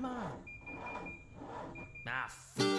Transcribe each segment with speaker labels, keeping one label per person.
Speaker 1: Come on. Ah, f-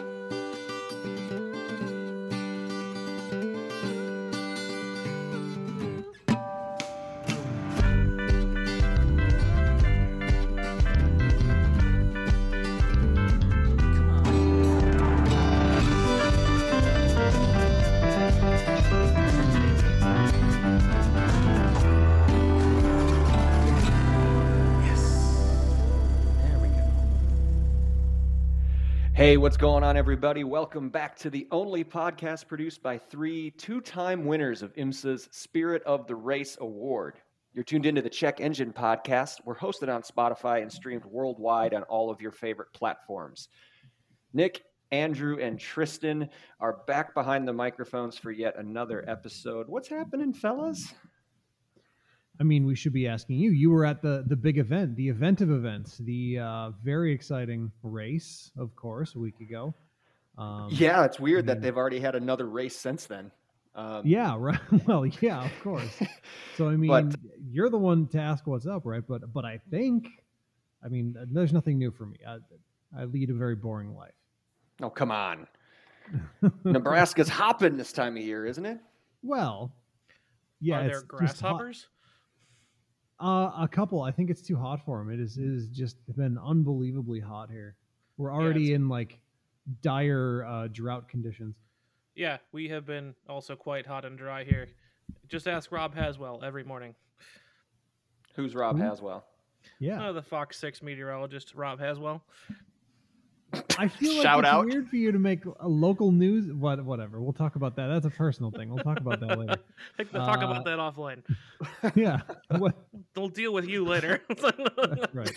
Speaker 2: Hey, what's going on, everybody? Welcome back to the only podcast produced by three two time winners of IMSA's Spirit of the Race Award. You're tuned into the Check Engine podcast. We're hosted on Spotify and streamed worldwide on all of your favorite platforms. Nick, Andrew, and Tristan are back behind the microphones for yet another episode. What's happening, fellas?
Speaker 3: I mean, we should be asking you. You were at the the big event, the event of events, the uh, very exciting race, of course, a week ago. Um,
Speaker 2: Yeah, it's weird
Speaker 3: mean-
Speaker 2: that they've already had another race since then. Um,
Speaker 3: Yeah. Right. Well, yeah, of course. So I mean,
Speaker 2: But-
Speaker 3: you're the one to ask what's up, right? But but I think, I mean, there's nothing new for me. I, I lead a very boring life.
Speaker 2: Oh, come on. Nebraska's hopping this time of year, isn't it?
Speaker 3: Well, yeah.
Speaker 4: Are there
Speaker 3: it's just
Speaker 4: grasshoppers?
Speaker 3: Uh, a couple. I think it's too hot for them. It is, it is just been unbelievably hot here. We're already
Speaker 4: it's-
Speaker 3: in like dire uh, drought conditions.
Speaker 4: Yeah, we have been also quite hot and dry here. Just ask Rob Haswell every morning.
Speaker 2: Who's Rob
Speaker 3: Who?
Speaker 2: Haswell?
Speaker 3: Yeah,
Speaker 4: Oh, the Fox 6 meteorologist, Rob Haswell.
Speaker 3: I feel like
Speaker 2: Shout
Speaker 3: it's
Speaker 2: out.
Speaker 3: weird for you to make a local news. What, whatever. We'll talk about that. That's a personal thing. We'll talk about that later.
Speaker 4: We'll talk
Speaker 3: Uh,
Speaker 4: about that offline.
Speaker 3: Yeah, what,
Speaker 4: They'll deal with you later.
Speaker 3: right.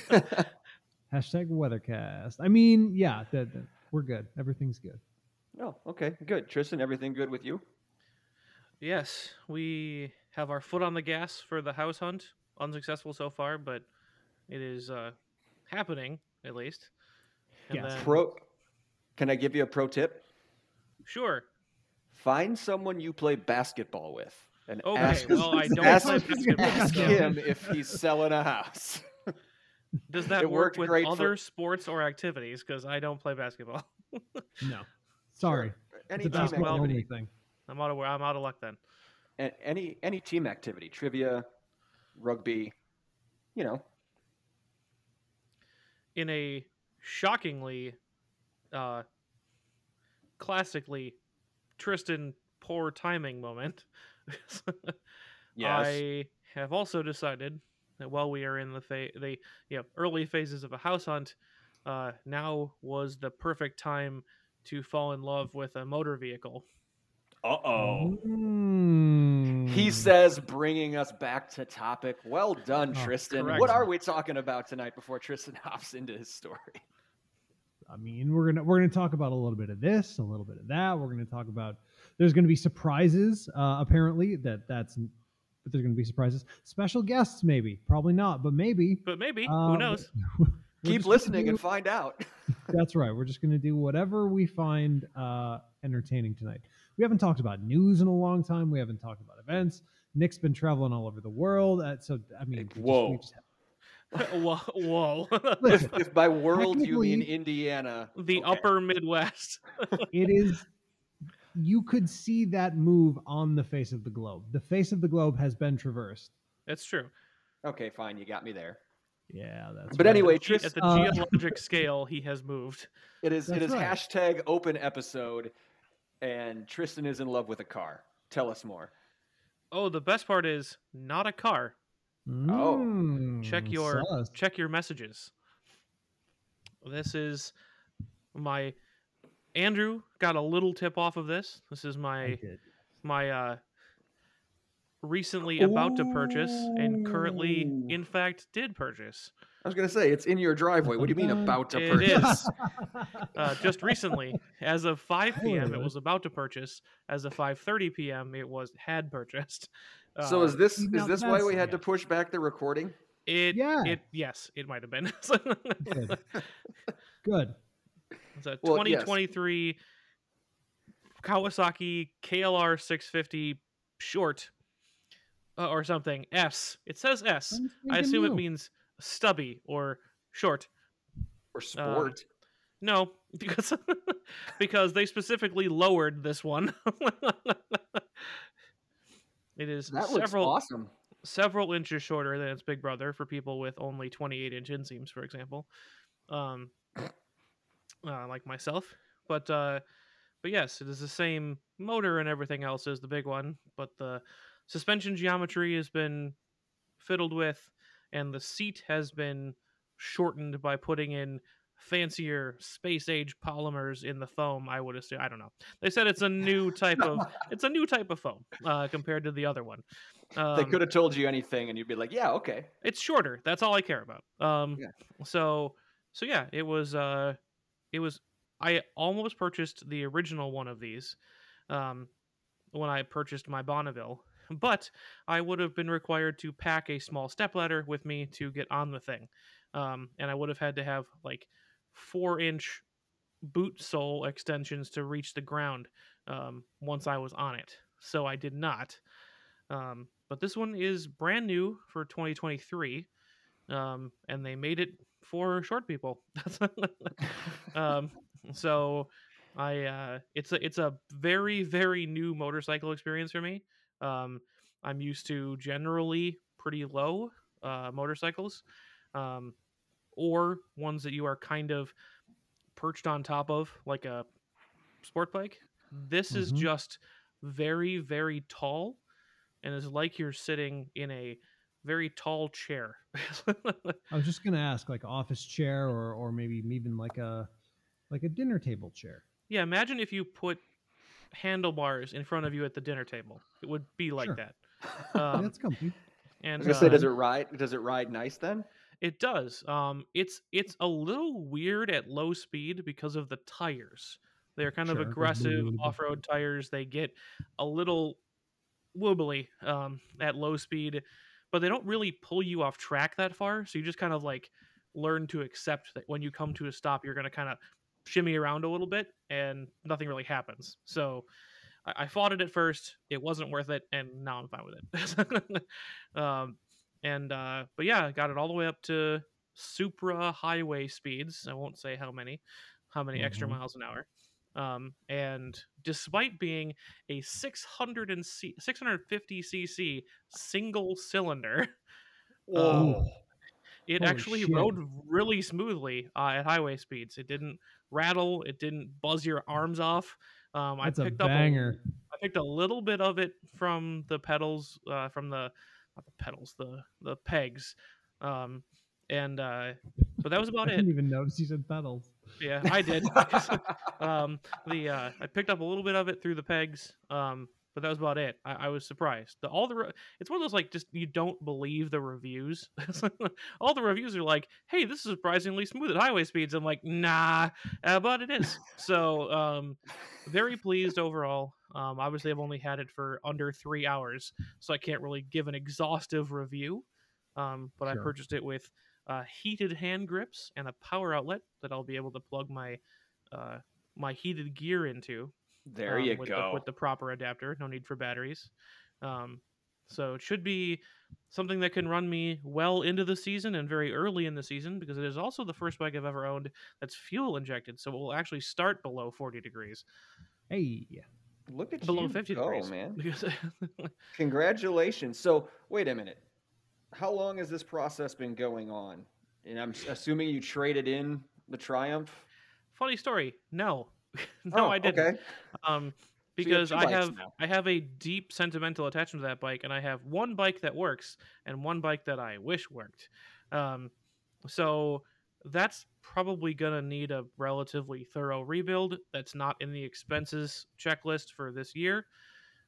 Speaker 3: Hashtag weathercast. I mean, yeah, that, that- we're good. Everything's good.
Speaker 2: Oh, okay, good. Tristan, everything good with you?
Speaker 4: yes, we have our foot on the gas for the house hunt. Unsuccessful so far, but it is uh, happening at least. And
Speaker 3: Yes.
Speaker 4: then-
Speaker 2: Pro. Can I give you a pro tip?
Speaker 4: Sure.
Speaker 2: Find someone you play basketball with and
Speaker 4: Okay,
Speaker 2: ask,
Speaker 4: well, I don't
Speaker 2: ask,
Speaker 4: play basketball,
Speaker 2: ask
Speaker 4: so-
Speaker 2: him if he's selling a house.
Speaker 4: Does that
Speaker 2: It
Speaker 4: work with
Speaker 2: great for-
Speaker 4: other sports or activities? Because I don't play basketball.
Speaker 3: No, sorry.
Speaker 2: Any
Speaker 3: It's a
Speaker 2: team
Speaker 3: basketball
Speaker 4: well-
Speaker 2: activity.
Speaker 3: thing.
Speaker 4: I'm out of I'm out of luck then.
Speaker 2: a- Any any team activity, trivia, rugby, you know.
Speaker 4: in a shockingly uh classically Tristan poor timing moment.
Speaker 2: Yes.
Speaker 4: I have also decided that while we are in the fa- the you know, early phases of a house hunt, uh, now was the perfect time to fall in love with a motor vehicle.
Speaker 2: Uh oh.
Speaker 3: Mm.
Speaker 2: He says, bringing us back to topic. Well done,
Speaker 3: Oh,
Speaker 2: Tristan.
Speaker 4: correct.
Speaker 2: What are we talking about tonight before Tristan hops into his story?
Speaker 3: I mean, we're gonna we're gonna talk about a little bit of this, a little bit of that. We're gonna talk about there's gonna be surprises. Uh, apparently, that that's but there's gonna be surprises. Special guests, maybe, probably not, but maybe.
Speaker 4: But maybe,
Speaker 3: Uh,
Speaker 4: who knows?
Speaker 2: Keep listening
Speaker 3: do-
Speaker 2: and find out.
Speaker 3: That's right. We're just gonna do whatever we find uh, entertaining tonight. We haven't talked about news in a long time. We haven't talked about events. Nick's been traveling all over the world, uh, so I mean, we just- we
Speaker 2: Whoa.
Speaker 3: just-
Speaker 4: whoa, whoa.
Speaker 3: Listen,
Speaker 2: if by world you mean Indiana,
Speaker 4: the
Speaker 2: okay.
Speaker 4: upper Midwest.
Speaker 3: it is you could see that move on the face of the globe the face of the globe has been traversed
Speaker 4: That's true.
Speaker 2: Okay, fine, you got me there.
Speaker 3: yeah that's
Speaker 2: But
Speaker 3: right.
Speaker 2: anyway,
Speaker 4: Ge-
Speaker 2: Tris,
Speaker 4: at the
Speaker 3: uh,
Speaker 4: geologic scale, he has moved.
Speaker 2: it is it
Speaker 3: That's
Speaker 2: is
Speaker 3: right.
Speaker 2: hashtag open episode, and Tristan is in love with a car. Tell us more.
Speaker 4: Oh, the best part is not a car.
Speaker 2: Oh.
Speaker 4: Check
Speaker 3: Mm,
Speaker 4: your
Speaker 3: sus.
Speaker 4: check your messages. This is my Andrew got a little tip off of this. This is my my uh recently about to purchase and currently in fact did purchase.
Speaker 2: I was gonna say it's in your driveway. What do you mean about to
Speaker 4: It
Speaker 2: purchase?
Speaker 4: is. Uh, just recently, as of 5 p.m., it was about to purchase. As of 5:30 p.m., it was had purchased.
Speaker 2: So
Speaker 4: Uh,
Speaker 2: is this
Speaker 3: now
Speaker 2: is this why we
Speaker 3: that's-
Speaker 2: had to push back the recording?
Speaker 4: it?
Speaker 3: Yeah.
Speaker 4: It yes, it might have been.
Speaker 3: Good. good
Speaker 4: It's a
Speaker 2: Well, yes.
Speaker 4: 2023 Kawasaki KLR 650 short uh, or something. S. It says S.
Speaker 3: I Sounds
Speaker 4: I assume it means stubby or short.
Speaker 2: or sport.
Speaker 4: No, because because they specifically lowered this one. it is
Speaker 2: that looks
Speaker 4: several
Speaker 2: awesome.
Speaker 4: several inches shorter than its big brother for people with only 28 inch inseams, for example, um, uh, like myself. But uh, but yes, it is the same motor and everything else as the big one, but the suspension geometry has been fiddled with, and the seat has been shortened by putting in fancier space age polymers in the foam i would assume i don't know they said it's a new type of it's a new type of foam uh, compared to the other one
Speaker 2: they
Speaker 4: Um,
Speaker 2: could have told you anything, and you'd be like, "Yeah, okay."
Speaker 4: it's shorter that's all i care about um
Speaker 2: Yeah.
Speaker 4: so so yeah it was uh it was i almost purchased the original one of these um when i purchased my bonneville but i would have been required to pack a small stepladder with me to get on the thing um and i would have had to have like four inch boot sole extensions to reach the ground um once i was on it so i did not um but this one is brand new for 2023 um, and they made it for short people. um, so I uh, it's a it's a very very new motorcycle experience for me. Um, I'm used to generally pretty low uh, motorcycles, um, or ones that you are kind of perched on top of, like a sport bike. This is
Speaker 3: Mhm.
Speaker 4: just very very tall, and is like you're sitting in a very tall chair.
Speaker 3: I was just gonna ask, like office chair, or or maybe even like a like a dinner table chair.
Speaker 4: Yeah, imagine if you put handlebars in front of you at the dinner table. It would be like
Speaker 3: Sure.
Speaker 4: that.
Speaker 3: Yeah,
Speaker 4: Um,
Speaker 3: That's comfy.
Speaker 2: I
Speaker 4: and
Speaker 2: was gonna say, does
Speaker 4: uh,
Speaker 2: it ride? Does it ride nice then?
Speaker 4: It does. Um, it's it's a little weird at low speed because of the tires. They're kind
Speaker 3: Sure,
Speaker 4: of aggressive off-road tires. They get a little wobbly um, at low speed, but they don't really pull you off track that far. So you just kind of like learn to accept that when you come to a stop, you're going to kind of shimmy around a little bit, and nothing really happens. So I, I fought it at first. It wasn't worth it, and now I'm fine with it. um, and uh, but yeah, got it all the way up to supra highway speeds. I won't say how many, how many extra
Speaker 3: Mhm.
Speaker 4: miles an hour. Um, and despite being a 600 and c- 650 cc single cylinder,
Speaker 2: Whoa.
Speaker 4: it
Speaker 3: Holy
Speaker 4: actually
Speaker 3: shit.
Speaker 4: rode really smoothly uh, at highway speeds. It didn't rattle. It didn't buzz your arms off. Um,
Speaker 3: That's a
Speaker 4: I picked up
Speaker 3: banger.
Speaker 4: I picked a little bit of it from the pedals, uh, from the not the pedals, the the pegs, um, and uh, but that was
Speaker 3: I
Speaker 4: about it.
Speaker 3: I didn't even notice you said pedals.
Speaker 4: Yeah, I did. um, the uh, I picked up a little bit of it through the pegs, um, but that was about it. I, I was surprised. The, all the re- it's one of those like just you don't believe the reviews. all the reviews are like, "Hey, this is surprisingly smooth at highway speeds." I'm like, "Nah," uh, but it is. So um, very pleased overall. Um, obviously, I've only had it for under three hours, so I can't really give an exhaustive review. Um, but I purchased it with uh, heated hand grips and a power outlet that I'll be able to plug my uh, my heated gear into.
Speaker 2: there
Speaker 4: um,
Speaker 2: you
Speaker 4: with
Speaker 2: go.
Speaker 4: The, with the proper adapter, no need for batteries. Um, so it should be something that can run me well into the season and very early in the season because it is also the first bike I've ever owned that's fuel injected, so it will actually start below 40 degrees,
Speaker 3: Hey,
Speaker 2: Look at you.
Speaker 4: below
Speaker 2: you
Speaker 4: 50
Speaker 2: go,
Speaker 4: degrees.
Speaker 2: man! Congratulations. So, wait a minute. How long has this process been going on? And I'm assuming you traded in the Triumph.
Speaker 4: funny story, no, no,
Speaker 2: Oh,
Speaker 4: I didn't.
Speaker 2: Okay.
Speaker 4: um
Speaker 2: So
Speaker 4: because
Speaker 2: two
Speaker 4: I have
Speaker 2: now.
Speaker 4: I have a deep sentimental attachment to that bike, and I have one bike that works and one bike that I wish worked. Um, so that's probably gonna need a relatively thorough rebuild. That's not in the expenses checklist for this year.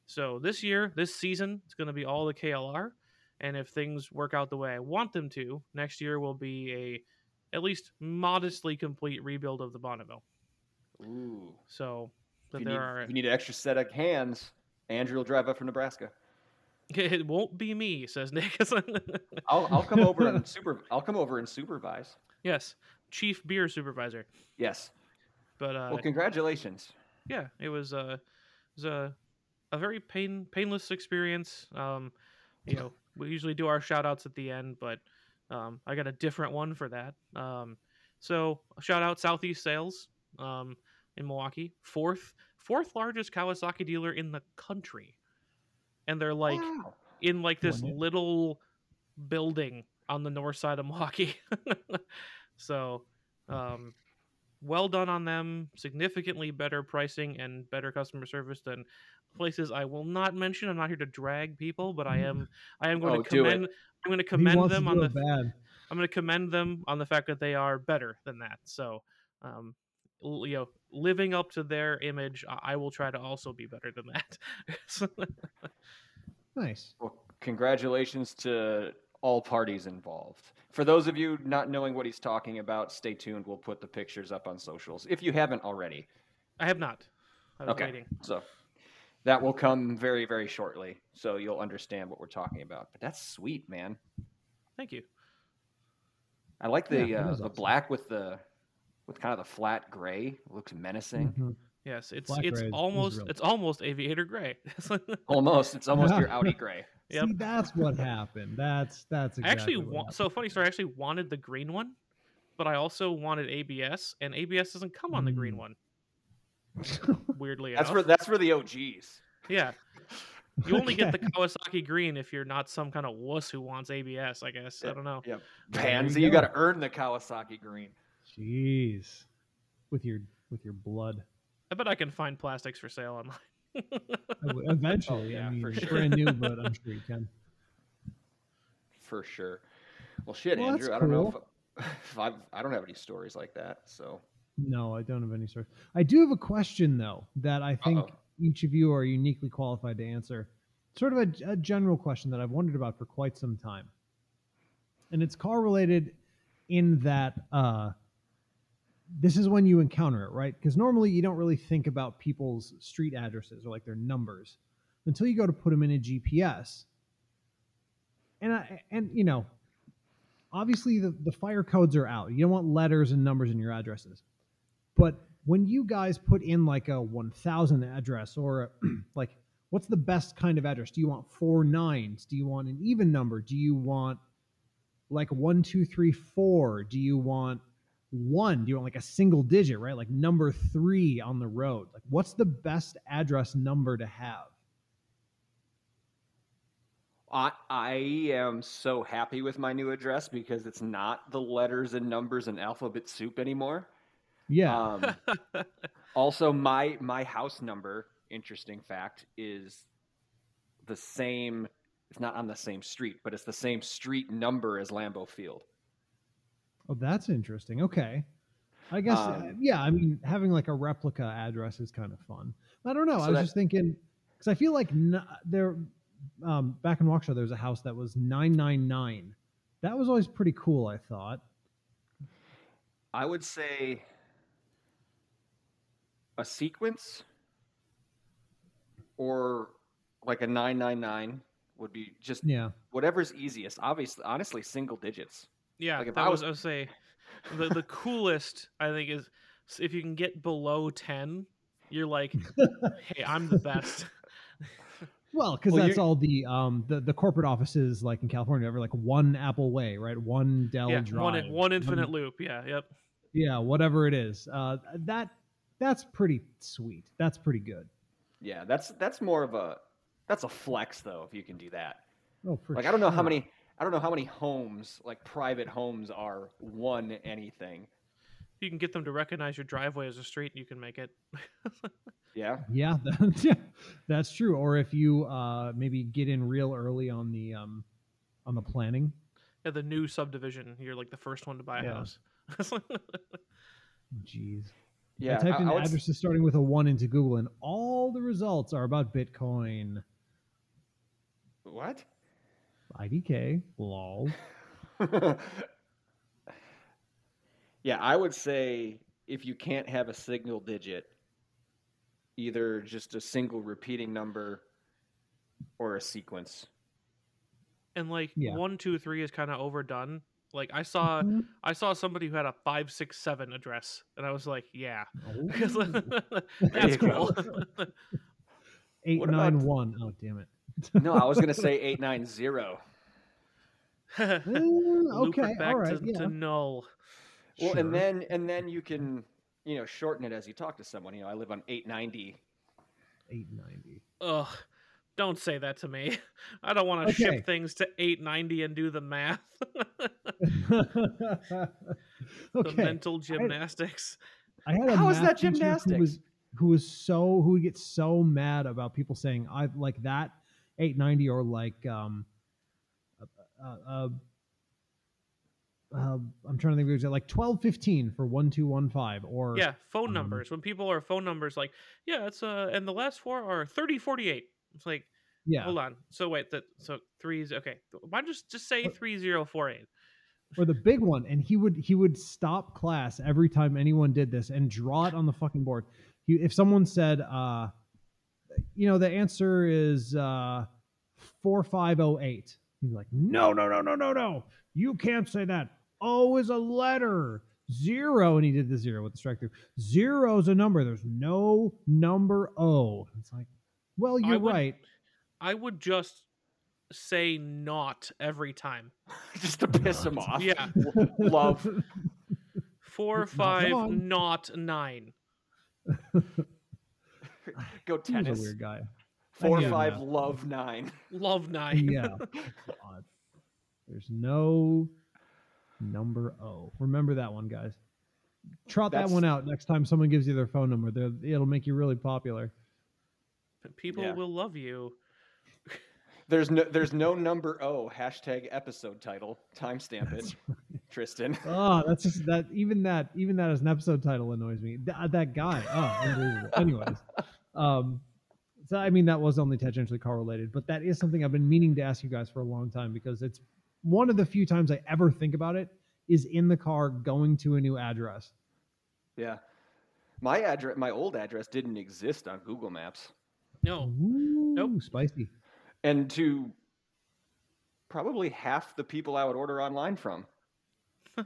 Speaker 4: So this year, this season, it's gonna be all the KLR, and if things work out the way I want them to, next year will be a at least modestly complete rebuild of the Bonneville.
Speaker 2: Ooh.
Speaker 4: So
Speaker 2: If you,
Speaker 4: there
Speaker 2: need,
Speaker 4: are
Speaker 2: you need an extra set of hands, Andrew will drive up from Nebraska.
Speaker 4: It won't be me, says Nick.
Speaker 2: I'll, I'll come over and super. I'll come over and supervise.
Speaker 4: yes, chief beer supervisor.
Speaker 2: Yes.
Speaker 4: But uh,
Speaker 2: Well, congratulations.
Speaker 4: yeah, it was uh, it was a a very pain painless experience. Um, you know, we usually do our shout outs at the end, but um, I got a different one for that. Um, So shout out Southeast Sales um, in Milwaukee, fourth fourth largest Kawasaki dealer in the country, and they're like
Speaker 2: Wow.
Speaker 4: in like this little building on the north side of Milwaukee. so, um, well done on them. Significantly better pricing and better customer service than places I will not mention. I'm not here to drag people, but I am. I am going
Speaker 2: Oh,
Speaker 4: to
Speaker 2: do it.
Speaker 4: commend. I'm going to commend
Speaker 3: wants to
Speaker 4: them on the.
Speaker 3: bad.
Speaker 4: I'm going to commend them on the fact that they are better than that. So, um, you know, living up to their image, I I will try to also be better than that.
Speaker 3: Nice.
Speaker 2: Well, congratulations to all parties involved. For those of you not knowing what he's talking about, stay tuned. We'll put the pictures up on socials if you haven't already.
Speaker 4: I have not. I was
Speaker 2: Okay.
Speaker 4: waiting.
Speaker 2: So that will come very, very shortly. So you'll understand what we're talking about. But that's sweet, man.
Speaker 4: Thank you.
Speaker 2: I like the
Speaker 3: Yeah,
Speaker 2: uh, the
Speaker 3: awesome.
Speaker 2: black with the with kind of the flat gray. It looks menacing.
Speaker 3: Mhm.
Speaker 4: Yes, it's
Speaker 3: Black
Speaker 4: it's
Speaker 3: gray is- is
Speaker 4: almost it's almost aviator gray.
Speaker 2: Almost. It's almost your Audi gray.
Speaker 4: Yep.
Speaker 3: See, that's what happened. That's that's
Speaker 4: I
Speaker 3: exactly
Speaker 4: actually
Speaker 3: what
Speaker 4: so funny story. I actually wanted the green one, but I also wanted ABS, and ABS doesn't come on the green
Speaker 3: Mm.
Speaker 4: one. Weirdly
Speaker 2: That's
Speaker 4: enough,
Speaker 2: for that's for the OGs.
Speaker 4: yeah. You only get the Kawasaki green if you're not some kind of wuss who wants ABS. I guess I don't know.
Speaker 2: Yep.
Speaker 3: There
Speaker 2: Pansy,
Speaker 3: you
Speaker 2: you got to earn the Kawasaki green.
Speaker 3: Jeez, with your with your blood.
Speaker 4: I bet I can find plastics for sale online.
Speaker 3: I w- Eventually,
Speaker 2: yeah,
Speaker 3: I mean,
Speaker 2: for
Speaker 3: it's
Speaker 2: sure.
Speaker 3: brand new, but I'm sure you can.
Speaker 2: For sure. Well, shit,
Speaker 3: Well,
Speaker 2: Andrew. I don't know if, if I've, I don't have any stories like that. So
Speaker 3: No, I don't have any stories. I do have a question though that I think
Speaker 2: Uh-oh.
Speaker 3: each of you are uniquely qualified to answer. Sort of a, a general question that I've wondered about for quite some time, and it's car related in that uh, this is when you encounter it, right? Because normally you don't really think about people's street addresses or like their numbers until you go to put them in a GPS. And I, and you know, obviously the, the fire codes are out. You don't want letters and numbers in your addresses. But when you guys put in like a 1000 address or a, like what's the best kind of address? Do you want four nines? Do you want an even number? Do you want like one, two, three, four? Do you want one? Do you want like a single digit, right? Like number three on the road? Like what's the best address number to have?
Speaker 2: I, I am so happy with my new address because it's not the letters and numbers and alphabet soup anymore.
Speaker 3: Yeah.
Speaker 2: Um, also, my my house number, interesting fact, is the same. It's not on the same street, but it's the same street number as Lambeau Field.
Speaker 3: Oh, that's interesting. Okay. I guess, uh,
Speaker 2: Um,
Speaker 3: yeah, I mean, having like a replica address is kind of fun. I don't know.
Speaker 2: So
Speaker 3: I was
Speaker 2: that-
Speaker 3: just thinking, because I feel like n- there, um, back in Waukesha, there was a house that was 999. That was always pretty cool, I thought.
Speaker 2: I would say a sequence or like a 999 would be just
Speaker 3: Yeah.
Speaker 2: whatever's easiest. Obviously, honestly, single digits.
Speaker 4: Yeah,
Speaker 2: Like, if
Speaker 4: that
Speaker 2: I
Speaker 4: was,
Speaker 2: was-
Speaker 4: I would say the the coolest I think is if you can get below ten, you're like, hey, I'm the best.
Speaker 3: Well, because
Speaker 2: Well,
Speaker 3: that's
Speaker 2: you're-
Speaker 3: all the um the, the corporate offices like in California, ever like one Apple Way, right? One Dell
Speaker 4: yeah,
Speaker 3: Drive,
Speaker 4: one one infinite loop. Yeah, yep.
Speaker 3: yeah, whatever it is. Uh, that that's pretty sweet. That's pretty good.
Speaker 2: Yeah, that's that's more of a that's a flex though if you can do that.
Speaker 3: Oh, for
Speaker 2: Like I don't know how many I don't know how many homes like private homes are one anything.
Speaker 4: If you can get them to recognize your driveway as a street, you can make it.
Speaker 2: Yeah.
Speaker 3: Yeah, that, yeah, that's true. Or if you uh, maybe get in real early on the um, on the planning.
Speaker 4: yeah, the new subdivision, you're like the first one to buy a
Speaker 3: Yeah.
Speaker 4: house.
Speaker 3: Jeez.
Speaker 2: Yeah.
Speaker 3: I typed
Speaker 2: I-
Speaker 3: in
Speaker 2: I would
Speaker 3: addresses starting with a one into Google, and all the results are about Bitcoin.
Speaker 2: What?
Speaker 3: IDK, lol.
Speaker 2: yeah, I would say if you can't have a single digit, either just a single repeating number or a sequence.
Speaker 4: and like
Speaker 3: Yeah.
Speaker 4: one, two, three is kind of overdone. Like I saw,
Speaker 3: Mhm.
Speaker 4: I saw somebody who had a five, six, seven address, and I was like, yeah,
Speaker 3: Oh.
Speaker 4: that's
Speaker 2: you go.
Speaker 4: cool.
Speaker 3: Eight
Speaker 2: What about-
Speaker 3: one. Oh damn it.
Speaker 2: No, I was gonna say eight nine zero.
Speaker 3: Eh,
Speaker 4: Loop
Speaker 3: okay,
Speaker 4: it back
Speaker 3: all right.
Speaker 4: to,
Speaker 3: yeah.
Speaker 4: to null.
Speaker 2: Well,
Speaker 3: Sure.
Speaker 2: and then and then you can you know shorten it as you talk to someone. You know, I live on 890.
Speaker 3: 890.
Speaker 4: Ugh. Don't say that to me. I don't want to
Speaker 3: Okay.
Speaker 4: ship things to 890 and do the math.
Speaker 3: okay.
Speaker 4: the mental gymnastics.
Speaker 3: I had a
Speaker 2: How is
Speaker 3: math
Speaker 2: that
Speaker 3: teacher
Speaker 2: gymnastics?
Speaker 3: Who was, who was so who would get so mad about people saying I like that 890 or like um uh, uh, uh, I'm trying to think of it, like 1215 for 1215 or
Speaker 4: Yeah, phone
Speaker 3: um,
Speaker 4: numbers. When people are phone numbers like, yeah, it's uh and the last four are 3048. It's like,
Speaker 3: yeah
Speaker 4: hold on. So wait, that so threes okay. Why just just say 3048?
Speaker 3: or the big one and he would he would stop class every time anyone did this and draw it on the fucking board he, if someone said uh you know the answer is uh 4508 he'd be like no no no no no no you can't say that oh, o is a letter zero and he did the zero with the strike through zero is a number there's no number o it's like well you're
Speaker 4: would-
Speaker 3: right
Speaker 4: I would just say not every time.
Speaker 2: just to piss him off.
Speaker 4: Yeah.
Speaker 2: Love.
Speaker 4: Four,
Speaker 3: Not
Speaker 4: five,
Speaker 3: wrong.
Speaker 4: not nine.
Speaker 2: Go
Speaker 3: he was
Speaker 2: tennis.
Speaker 3: a weird guy
Speaker 2: Four
Speaker 3: Yeah.
Speaker 2: five love nine.
Speaker 4: Love nine.
Speaker 3: yeah. God. There's no number O. Remember that one, guys. Trot that one out next time someone gives you their phone number. They're, it'll make you really popular.
Speaker 4: People
Speaker 2: Yeah.
Speaker 4: will love you.
Speaker 2: There's no there's no number O hashtag episode title. Timestamp it,
Speaker 3: That's
Speaker 2: Tristan.
Speaker 3: Oh, that's just that. Even that, even that as an episode title annoys me. Th- that guy. Oh, unbelievable. Anyways, um, so I mean that was only tangentially correlated, but that is something I've been meaning to ask you guys for a long time because it's one of the few times I ever think about it is in the car going to a new address.
Speaker 2: Yeah. My address, my old address didn't exist on Google Maps,
Speaker 4: No.
Speaker 3: Ooh,
Speaker 4: Nope.
Speaker 3: spicy.
Speaker 2: and to probably half the people I would order online from.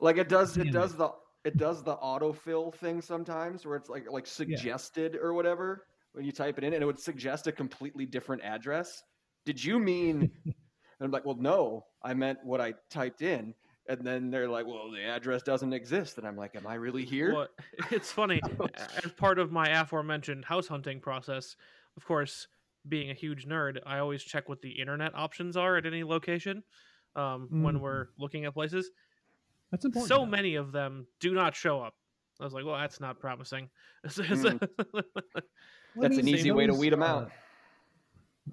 Speaker 2: Like it does, it
Speaker 3: it.
Speaker 2: does the it does the autofill thing sometimes, where it's like like suggested or whatever when you type it in, and it would suggest a completely different address. Did you mean? and I'm like, well, no, I meant what I typed in. And then they're like, well, the address doesn't exist. And I'm like, am I really here?
Speaker 4: What? It's funny. As part of my aforementioned house hunting process, of course, being a huge nerd, I always check what the internet options are at any location um, when
Speaker 3: Mhm.
Speaker 4: we're looking at places.
Speaker 3: That's important.
Speaker 4: So many of them do not show up. I was like, well, that's not promising.
Speaker 3: Well, I
Speaker 2: That's an
Speaker 3: mean,
Speaker 2: easy way to
Speaker 3: those,
Speaker 2: weed 'em
Speaker 3: uh,
Speaker 2: out.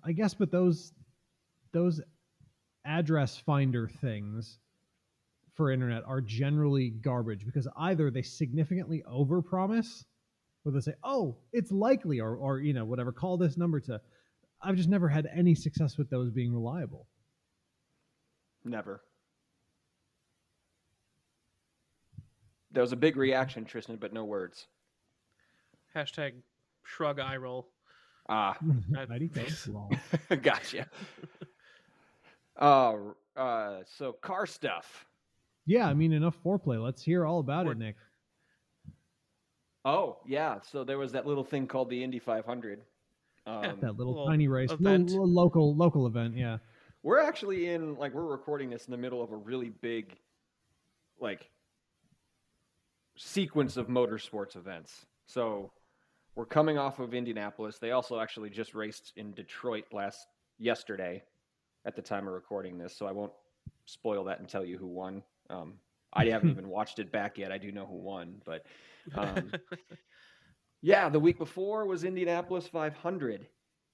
Speaker 3: I guess, but those those address finder things for internet are generally garbage because either they significantly overpromise, or they say, "Oh, it's likely," or or you know whatever, call this number to. I've just never had any success with those being reliable.
Speaker 2: Never. There was a big reaction, Tristan, but no words.
Speaker 4: Hashtag shrug eye roll.
Speaker 2: Ah,
Speaker 4: I-
Speaker 3: Mighty face.
Speaker 2: Gotcha. Uh, uh, so car stuff.
Speaker 3: Yeah, I mean enough foreplay. Let's hear all about
Speaker 4: We're-
Speaker 3: it, Nick.
Speaker 2: Oh, yeah. So there was that little thing called the Indy 500. Um,
Speaker 3: That little
Speaker 4: little
Speaker 3: tiny race, little,
Speaker 4: event.
Speaker 3: little local local event. Yeah.
Speaker 2: We're actually in, like, we're recording this in the middle of a really big, like, sequence of motorsports events. So we're coming off of Indianapolis. They also actually just raced in Detroit last yesterday at the time of recording this. So I won't spoil that and tell you who won. Um, I haven't even watched it back yet. I do know who won, but um, yeah, the week before was Indianapolis 500,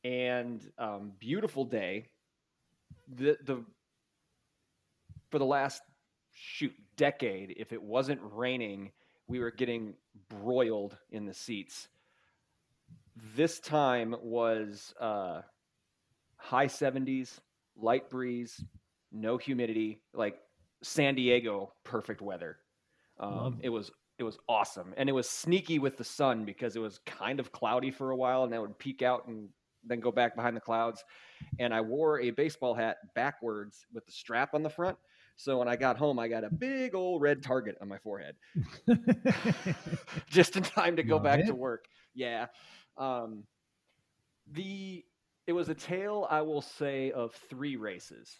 Speaker 2: and um, beautiful day. The the for the last shoot decade, if it wasn't raining, we were getting broiled in the seats. This time was uh, high 70s, light breeze, no humidity, like San Diego, perfect weather. Um, it was it was awesome, and it was sneaky with the sun because it was kind of cloudy for a while, and then it would peek out and then go back behind the clouds. And I wore a baseball hat backwards with the strap on the front. So when I got home, I got a big old red target on my forehead, just in time to go back to work. Yeah. Um, the it was a tale I will say of three races.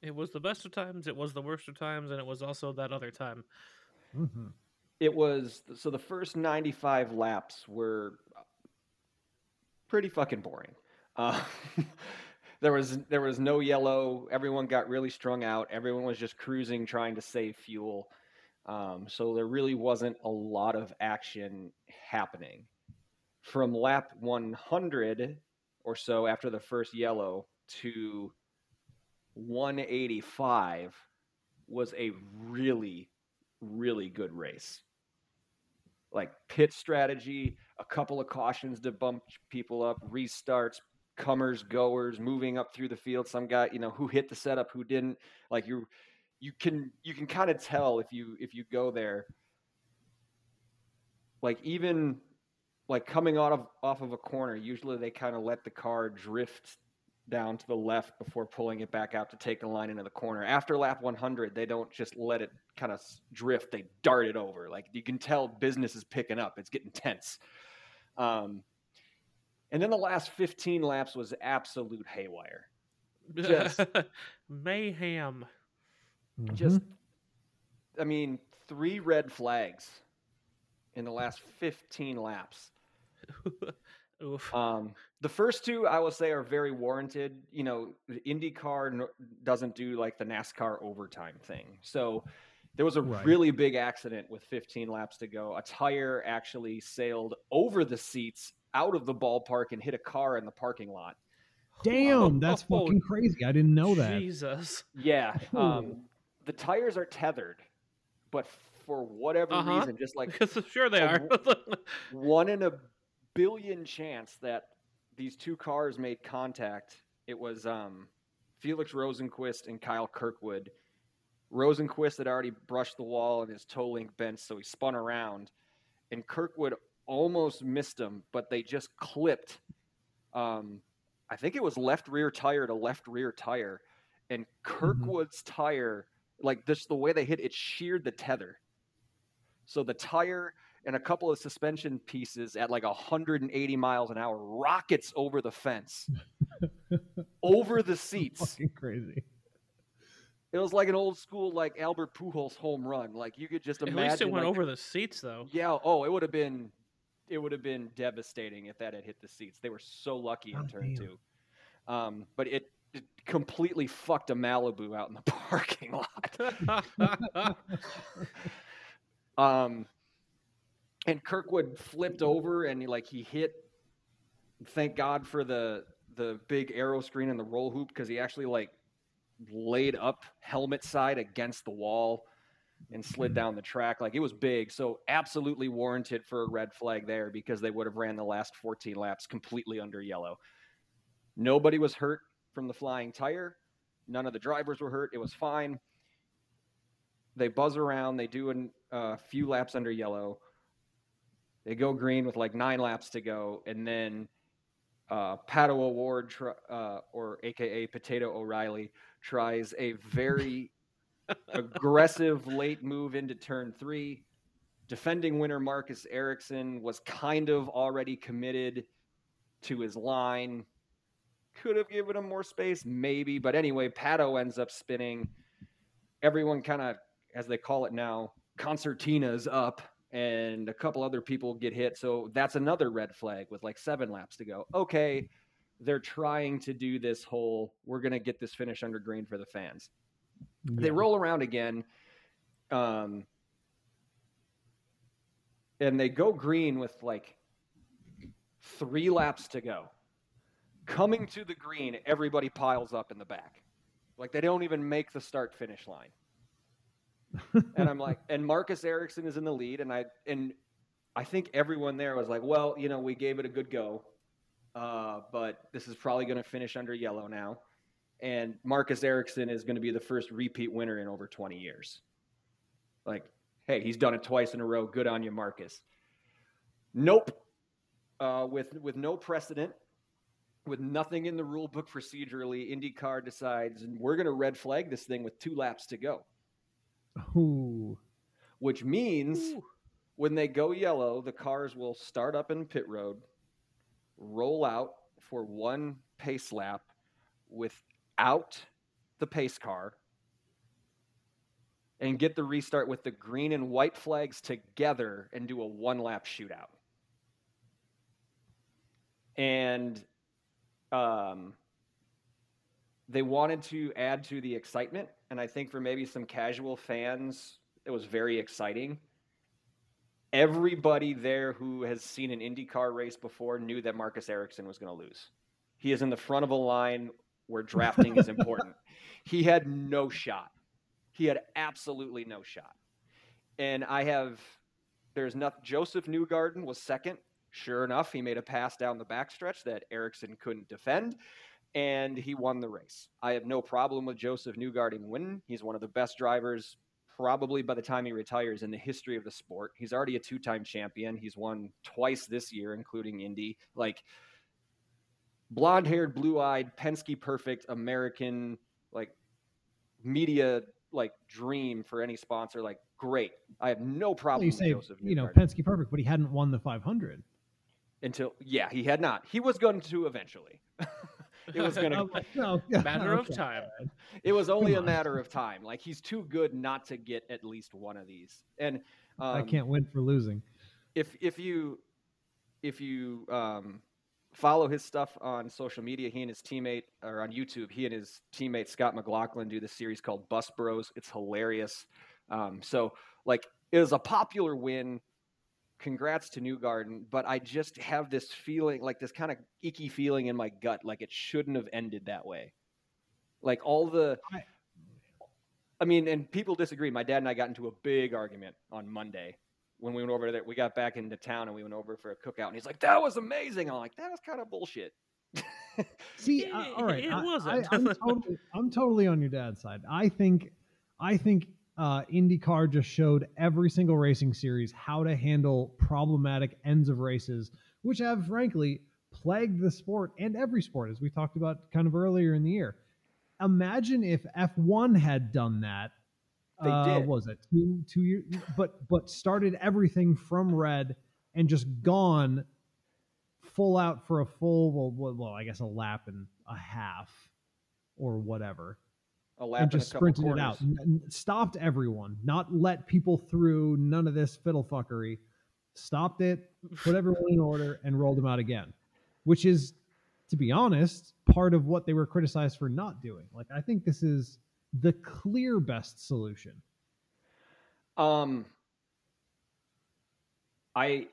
Speaker 4: It was the best of times, it was the worst of times, and it was also that other time.
Speaker 3: Mhm.
Speaker 2: It was so the first 95 laps were pretty fucking boring. Uh, there was there was no yellow. Everyone got really strung out. Everyone was just cruising, trying to save fuel. Um, so there really wasn't a lot of action happening. From lap 100 or so after the first yellow to 185 was a really really good race. Like pit strategy, a couple of cautions to bump people up, restarts, comers, goers, moving up through the field. Some guy, you know, who hit the setup, who didn't. Like you, you can you can kind of tell if you if you go there. Like even like coming out of off of a corner, usually they kind of let the car drift down to the left before pulling it back out to take a line into the corner. After lap 100, they don't just let it kind of drift; they dart it over. Like you can tell, business is picking up. It's getting tense. Um, and then the last 15 laps was absolute haywire. Just-
Speaker 4: mayhem.
Speaker 2: Just,
Speaker 3: Mhm.
Speaker 2: I mean, three red flags in the last 15 laps. Um, the first two, I will say, are very warranted. You know, IndyCar doesn't do like the NASCAR overtime thing. So there was a
Speaker 3: Right.
Speaker 2: really big accident with 15 laps to go. A tire actually sailed over the seats out of the ballpark and hit a car in the parking lot.
Speaker 3: Damn, that's
Speaker 4: Oh,
Speaker 3: fucking crazy. I didn't know that.
Speaker 4: Jesus.
Speaker 2: Yeah. Um, the tires are tethered, but for whatever
Speaker 4: Uh-huh.
Speaker 2: reason, just like
Speaker 4: Because sure they are.
Speaker 2: one in a billion chance that these two cars made contact. It was um, Felix Rosenqvist and Kyle Kirkwood. Rosenqvist had already brushed the wall and his toe link bent, so he spun around, and Kirkwood almost missed him, but they just clipped. Um, I think it was left rear tire to left rear tire, and Kirkwood's tire, like this, the way they hit it, sheared the tether. So the tire and a couple of suspension pieces at like 180 miles an hour rockets over the fence, over the seats.
Speaker 3: Fucking crazy.
Speaker 2: It was like an old school like Albert Pujols home run. Like you could just
Speaker 4: At
Speaker 2: imagine.
Speaker 4: least it went
Speaker 2: like-
Speaker 4: over the seats though.
Speaker 2: Yeah. Oh, it would have been, it would have been devastating if that had hit the seats. They were so lucky in
Speaker 3: Oh,
Speaker 2: turn
Speaker 3: damn.
Speaker 2: two. Um, but it, it completely fucked a Malibu out in the parking lot. Um, and Kirkwood flipped over and he, like he hit. Thank God for the the big aeroscreen and the roll hoop because he actually like laid up helmet side against the wall and slid down the track. Like it was big, so absolutely warranted for a red flag there because they would have ran the last 14 laps completely under yellow. Nobody was hurt from the flying tire. None of the drivers were hurt. It was fine. They buzz around. They do a uh, few laps under yellow. They go green with like nine laps to go, and then uh, Pato O'Ward, tr- uh, or AKA Potato O'Reilly, tries a very aggressive late move into turn three. Defending winner Marcus Ericsson was kind of already committed to his line. Could have given him more space, maybe. But anyway, Pato ends up spinning. Everyone kind of, as they call it now, concertinas up, and a couple other people get hit. So that's another red flag with like seven laps to go. Okay, they're trying to do this whole, we're going to get this finish under green for the fans they roll around again um, and they go green with like three laps to go coming to the green everybody piles up in the back like they don't even make the start finish line and i'm like and marcus ericsson is in the lead and i and i think everyone there was like well you know we gave it a good go uh, but this is probably going to finish under yellow now and Marcus Ericsson is going to be the first repeat winner in over 20 years. Like, hey, he's done it twice in a row. Good on you, Marcus. Nope. Uh, with with no precedent, with nothing in the rule book procedurally, IndyCar decides and we're going to red flag this thing with two laps to go,
Speaker 3: Ooh.
Speaker 2: which means
Speaker 4: Ooh.
Speaker 2: when they go yellow, the cars will start up in pit road, roll out for one pace lap without the pace car and get the restart with the green and white flags together and do a one lap shootout. And um, they wanted to add to the excitement. And I think for maybe some casual fans, it was very exciting. Everybody there who has seen an IndyCar race before knew that Marcus Ericsson was going to lose. He is in the front of a line where drafting is important. He had no shot. He had absolutely no shot. And I have, there's nothing. Joseph Newgarden was second. Sure enough, he made a pass down the backstretch that Ericsson couldn't defend, and he won the race. I have no problem with Joseph Newgarden winning. He's one of the best drivers, probably by the time he retires, in the history of the sport. He's already a two time champion. He's won twice this year, including Indy. Like, blonde haired, blue eyed, Penske perfect American, like, media like dream for any sponsor. Like, great. I have no
Speaker 3: Well,
Speaker 2: problem
Speaker 3: you
Speaker 2: with
Speaker 3: say
Speaker 2: Joseph
Speaker 3: you know Penske perfect, but he hadn't won the 500.
Speaker 2: until yeah, he had not. He was going to eventually. it was going to.
Speaker 3: No,
Speaker 4: Matter of time.
Speaker 2: It was only a matter of time. Like he's too good not to get at least one of these. And um,
Speaker 3: I can't win for losing.
Speaker 2: if if you if you um, follow his stuff on social media, he and his teammate or on YouTube, he and his teammate Scott McLaughlin do this series called Bus Bros. It's hilarious. Um, so like it was a popular win. Congrats to Newgarden, but I just have this feeling, like this kind of icky feeling in my gut, like it shouldn't have ended that way. Like all the,
Speaker 3: I-
Speaker 2: I mean, and people disagree. My dad and I got into a big argument on Monday when we went over there. We got back into town and we went over for a cookout, and he's like, "That was amazing." I'm like, "That was kind of bullshit."
Speaker 3: See, uh, all right,
Speaker 4: it
Speaker 3: I,
Speaker 4: wasn't.
Speaker 3: I, am totally, I'm totally on your dad's side. I think, I think uh, IndyCar just showed every single racing series how to handle problematic ends of races, which have frankly plagued the sport and every sport, as we talked about kind of earlier in the year. Imagine if F1 had done that.
Speaker 2: They
Speaker 3: uh,
Speaker 2: did.
Speaker 3: what Was it two two years? But but started everything from red and just gone full out for a full well, well, well I guess a lap and a half or whatever
Speaker 2: a lap
Speaker 3: and just sprinted it out.
Speaker 2: corners.
Speaker 3: N- n- stopped everyone. Not let people through none of this fiddle fuckery stopped it put everyone in order and rolled them out again which is to be honest part of what they were criticized for not doing. Like i think this is the clear best solution.
Speaker 2: Um, I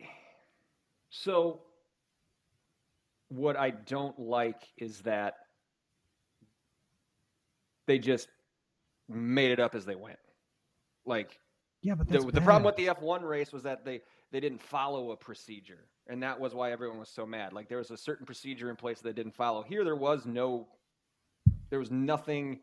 Speaker 2: so what I don't like is that they just made it up as they went. Like
Speaker 3: yeah but
Speaker 2: the, the problem with the F1 race was that they they didn't follow a procedure, and that was why everyone was so mad. Like there was a certain procedure in place that they didn't follow. Here, there was no, there was nothing.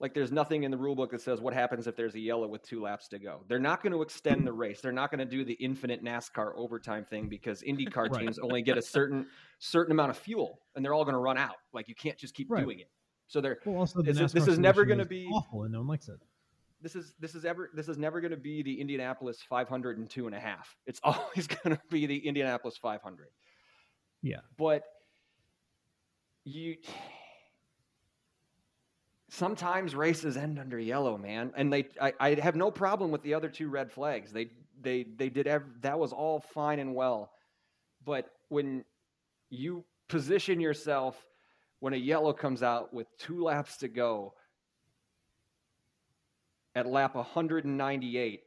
Speaker 2: Like there's nothing in the rule book that says what happens if there's a yellow with two laps to go. They're not going to extend the race. They're not going to do the infinite NASCAR overtime thing because IndyCar
Speaker 3: Right.
Speaker 2: teams only get a certain certain amount of fuel, and they're all going to run out. Like you can't just keep
Speaker 3: Right.
Speaker 2: doing it. So they're
Speaker 3: well, also the
Speaker 2: this is- this is never gonna be-
Speaker 3: awful and no one likes it
Speaker 2: this is this is ever this is never going to be the Indianapolis 502 and a half. It's always going to be the Indianapolis 500.
Speaker 3: yeah
Speaker 2: But you sometimes races end under yellow, man, and they I, I have no problem with the other two red flags. They they they did ev- that was all fine and well, but when you position yourself when a yellow comes out with two laps to go at lap 198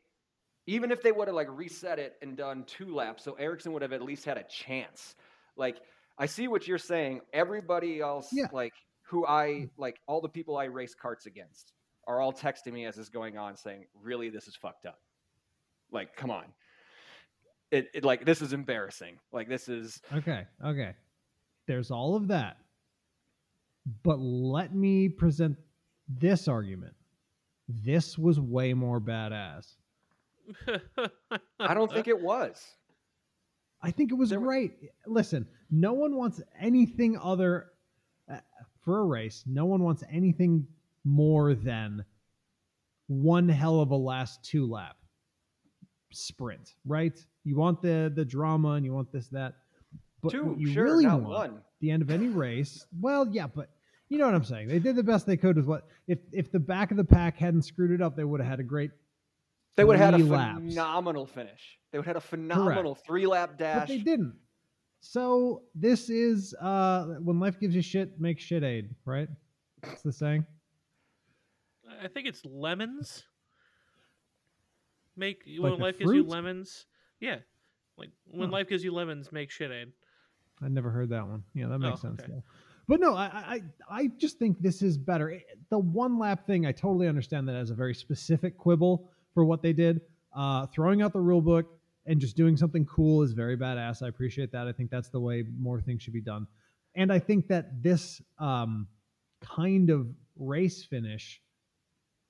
Speaker 2: even if they would have like reset it and done two laps so ericsson would have at least had a chance like i see what you're saying everybody else
Speaker 3: Yeah.
Speaker 2: like who i like all the people i race karts against are all texting me as this is going on saying really this is fucked up like come on it, it like this is embarrassing like this is
Speaker 3: Okay, okay. There's all of that. But let me present this argument. This was way more badass.
Speaker 2: i don't think it was
Speaker 3: I think it was
Speaker 2: There were-
Speaker 3: great. Listen, no one wants anything other uh, for a race. No one wants anything more than one hell of a last two lap sprint, right? You want the the drama and you want this that. But
Speaker 2: two
Speaker 3: you
Speaker 2: sure
Speaker 3: really
Speaker 2: not
Speaker 3: want
Speaker 2: one
Speaker 3: the end of any race. Well, yeah, but you know what I'm saying. They did the best they could with what if if the back of the pack hadn't screwed it up, they would have had a great.
Speaker 2: They would have had a
Speaker 3: three laps.
Speaker 2: phenomenal finish. They would have had a phenomenal three lap dash.
Speaker 3: But
Speaker 2: dash.
Speaker 3: they didn't. So this is uh when life gives you shit, make shit aid, right? That's the saying.
Speaker 4: I think it's lemons. Make
Speaker 3: Like
Speaker 4: when
Speaker 3: a
Speaker 4: life gives you lemons. Yeah, like when
Speaker 3: Huh.
Speaker 4: life gives you lemons, make shit aid.
Speaker 3: I never heard that one. Yeah, that makes
Speaker 4: Oh,
Speaker 3: sense.
Speaker 4: okay.
Speaker 3: But no, I, I I just think this is better. The one lap thing, I totally understand that as a very specific quibble for what they did. Uh, throwing out the rule book and just doing something cool is very badass. I appreciate that. I think that's the way more things should be done. And I think that this um, kind of race finish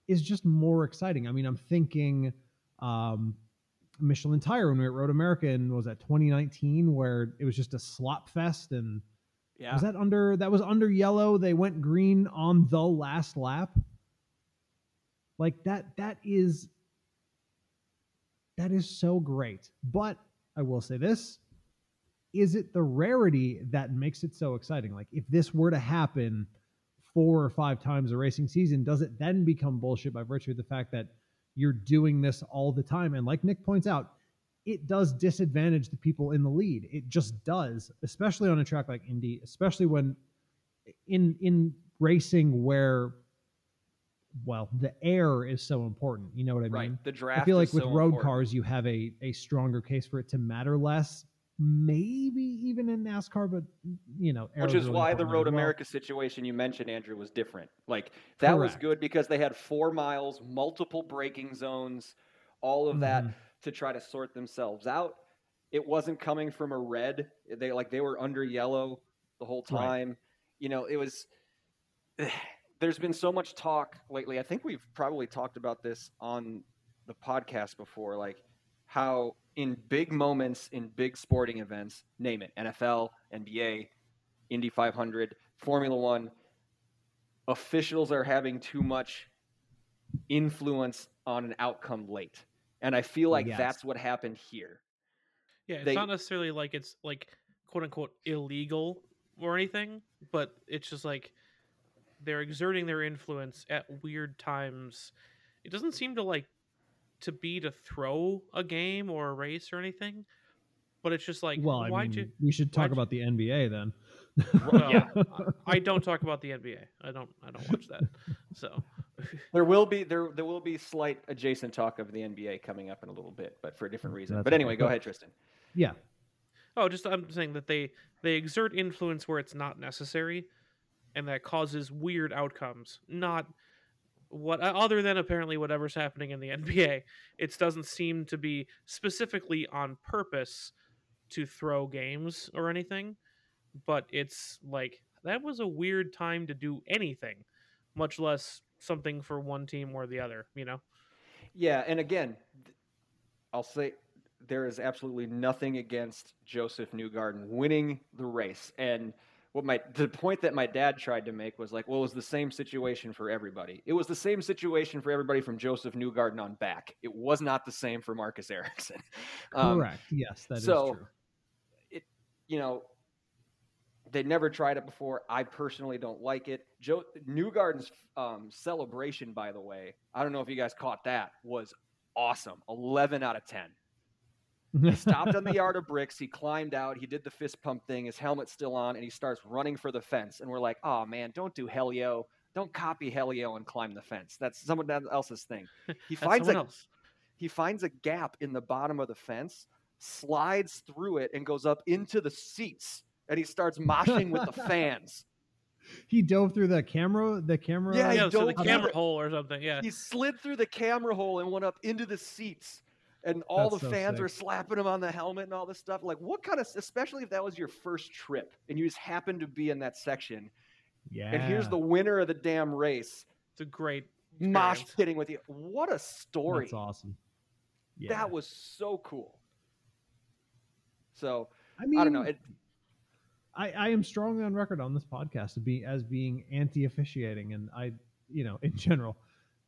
Speaker 3: is just more exciting. I mean, I'm thinking um, Michelin tire when we were at Road America in was that 2019 where it was just a slop fest and
Speaker 2: yeah.
Speaker 3: was that under that was under yellow they went green on the last lap? Like that that is that is so great. But i will say this is it the rarity that makes it so exciting? Like if this were to happen four or five times a racing season does it then become bullshit by virtue of the fact that you're doing this all the time? And like nick points out it does disadvantage the people in the lead. It just does, especially on a track like Indy, especially when in in racing where well, the air is so important. You know what I mean?
Speaker 2: right. The draft.
Speaker 3: I feel like with
Speaker 2: so
Speaker 3: road
Speaker 2: important.
Speaker 3: cars, you have a a stronger case for it to matter less. Maybe even in NASCAR, but you know,
Speaker 2: Which is
Speaker 3: really
Speaker 2: why the Road
Speaker 3: well.
Speaker 2: America situation you mentioned, Andrew, was different. Like that was good because they had four miles, multiple braking zones, all of that
Speaker 3: Mhm.
Speaker 2: To try to sort themselves out. It wasn't coming from a red. They like they were under yellow the whole
Speaker 3: Right.
Speaker 2: time. You know, it was. There's been so much talk lately. I think we've probably talked about this on the podcast before, like how in big moments in big sporting events, name it, NFL, NBA, Indy 500, Formula One, officials are having too much influence on an outcome late. And I feel oh, like
Speaker 3: Yes.
Speaker 2: that's what happened here.
Speaker 4: Yeah, it's
Speaker 2: They-
Speaker 4: not necessarily like it's like quote unquote illegal or anything, but it's just like they're exerting their influence at weird times. It doesn't seem to like to be to throw a game or a race or anything, but it's just like
Speaker 3: well, I
Speaker 4: why'd
Speaker 3: mean,
Speaker 4: you?
Speaker 3: we should talk
Speaker 4: why'd you-
Speaker 3: about the NBA then.
Speaker 4: Well,
Speaker 2: Yeah.
Speaker 4: I don't talk about the NBA. I don't. I don't watch that. So
Speaker 2: There will be there there will be slight adjacent talk of the NBA coming up in a little bit, but for a different reason.
Speaker 3: That's
Speaker 2: but anyway,
Speaker 3: okay.
Speaker 2: go ahead, Tristan.
Speaker 3: yeah,
Speaker 4: Oh, just I'm saying that they they exert influence where it's not necessary, and that causes weird outcomes. Not what uh, other than apparently whatever's happening in the NBA. It doesn't seem to be specifically on purpose to throw games or anything, but it's like that was a weird time to do anything, much less something for one team or the other. You know.
Speaker 2: Yeah, and again, I'll say there is absolutely nothing against Josef Newgarden winning the race. And what my the point that my dad tried to make was like, well, it was the same situation for everybody. It was the same situation for everybody from Josef Newgarden on back. It was not the same for Marcus Ericsson. Um,
Speaker 3: correct. yes, that is
Speaker 2: so-
Speaker 3: true.
Speaker 2: you know, they never tried it before. I personally don't like it. Joe Newgarden's um, celebration, by the way, I don't know if you guys caught that, was awesome. Eleven out of ten. He stopped on the yard of bricks. He climbed out. He did the fist pump thing. His helmet's still on, and he starts running for the fence. And we're like, "Oh man, don't do Helio. Don't copy Helio and climb the fence. That's someone else's thing." He finds a
Speaker 4: else.
Speaker 2: he finds a gap in the bottom of the fence, slides through it, and goes up into the seats. And he starts moshing with the fans.
Speaker 3: he dove through the camera. The camera.
Speaker 2: Yeah, he
Speaker 4: Yeah, so the camera
Speaker 2: through-
Speaker 4: hole or something. Yeah.
Speaker 2: He slid through the camera hole and went up into the seats. And all
Speaker 3: That's
Speaker 2: the
Speaker 3: so
Speaker 2: fans
Speaker 3: sick.
Speaker 2: were slapping him on the helmet and all this stuff. Like, what kind of, especially if that was your first trip and you just happened to be in that section.
Speaker 3: yeah.
Speaker 2: And here's the winner of the damn race,
Speaker 4: It's a great
Speaker 2: mosh
Speaker 4: experience.
Speaker 2: pitting with you. What a story.
Speaker 3: That's awesome. Yeah.
Speaker 2: That was so cool. So,
Speaker 3: I mean,
Speaker 2: I don't know. It,
Speaker 3: I, I am strongly on record on this podcast be as being anti-officiating, and I, you know, in general,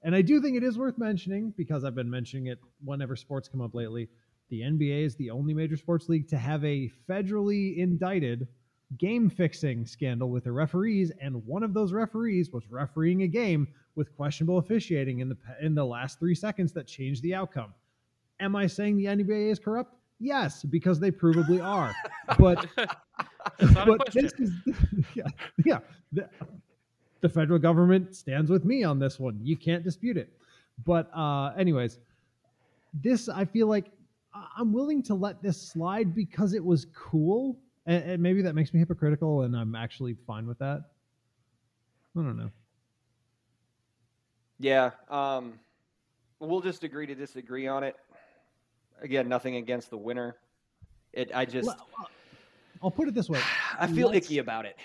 Speaker 3: and I do think it is worth mentioning because I've been mentioning it whenever sports come up lately. The NBA is the only major sports league to have a federally indicted game fixing scandal with the referees, and one of those referees was refereeing a game with questionable officiating in the in the last three seconds that changed the outcome. Am I saying the NBA is corrupt? Yes, because they provably are. But
Speaker 4: That's not a
Speaker 3: but this is yeah, yeah. The, the federal government stands with me on this one. You can't dispute it. But uh anyways, this I feel like I- I'm willing to let this slide because it was cool. And, and maybe that makes me hypocritical and I'm actually fine with that. I don't know.
Speaker 2: Yeah, um, we'll just agree to disagree on it. Again, nothing against the winner. It, I just,
Speaker 3: Well, I'll put it this way.
Speaker 2: I feel
Speaker 3: let's-
Speaker 2: icky about it.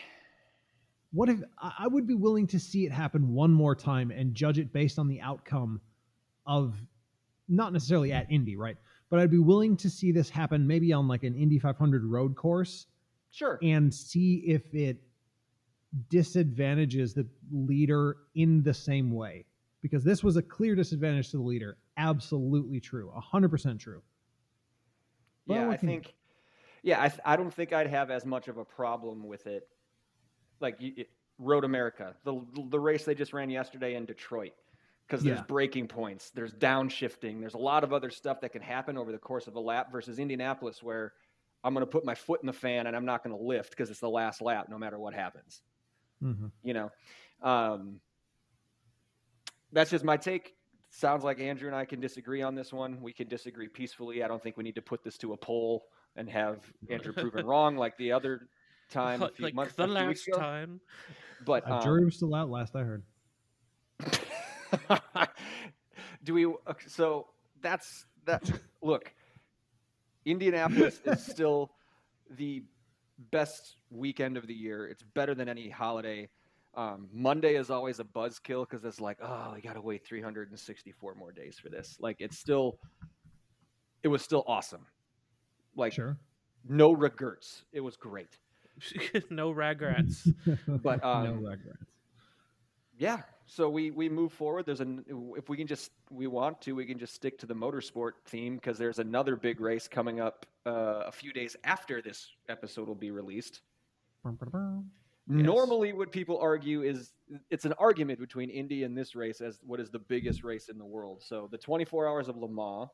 Speaker 3: what if I I would be willing to see it happen one more time and judge it based on the outcome of not necessarily at Indy, right? But I'd be willing to see this happen maybe on like an Indy 500 road course
Speaker 2: Sure.
Speaker 3: and see if it disadvantages the leader in the same way. Because this was a clear disadvantage to the leader. Absolutely true. 100% true. But
Speaker 2: yeah, I think. Yeah, I, th- I don't think I'd have as much of a problem with it. Like it, Road America, the the race they just ran yesterday in Detroit, because there's
Speaker 3: Yeah.
Speaker 2: braking points, there's downshifting, there's a lot of other stuff that can happen over the course of a lap. Versus Indianapolis, where I'm going to put my foot in the fan and I'm not going to lift because it's the last lap, no matter what happens.
Speaker 3: Mhm.
Speaker 2: You know, um, that's just my take. Sounds like Andrew and I can disagree on this one. We can disagree peacefully. I don't think we need to put this to a poll and have Andrew proven wrong like the other time, a few
Speaker 4: like
Speaker 2: months,
Speaker 4: the
Speaker 2: a few
Speaker 4: last
Speaker 2: ago.
Speaker 4: time.
Speaker 2: But
Speaker 3: Uh,
Speaker 2: um,
Speaker 3: jury was still out last I heard.
Speaker 2: do we? okay, So that's that. Look, Indianapolis is still the best weekend of the year. It's better than any holiday. Um, Monday is always a buzzkill because it's like, oh, we got to wait 364 more days for this. Like, it's still, it was still awesome. Like,
Speaker 3: Sure.
Speaker 2: no regrets. It was great.
Speaker 4: no regrets.
Speaker 2: But,
Speaker 3: no
Speaker 2: um,
Speaker 3: regrets.
Speaker 2: Yeah. So we we move forward. There's an if we can just we want to we can just stick to the motorsport theme because there's another big race coming up uh, a few days after this episode will be released. Normally, what people argue is it's an argument between Indy and this race as what is the biggest race in the world. So the 24 Hours of Le Mans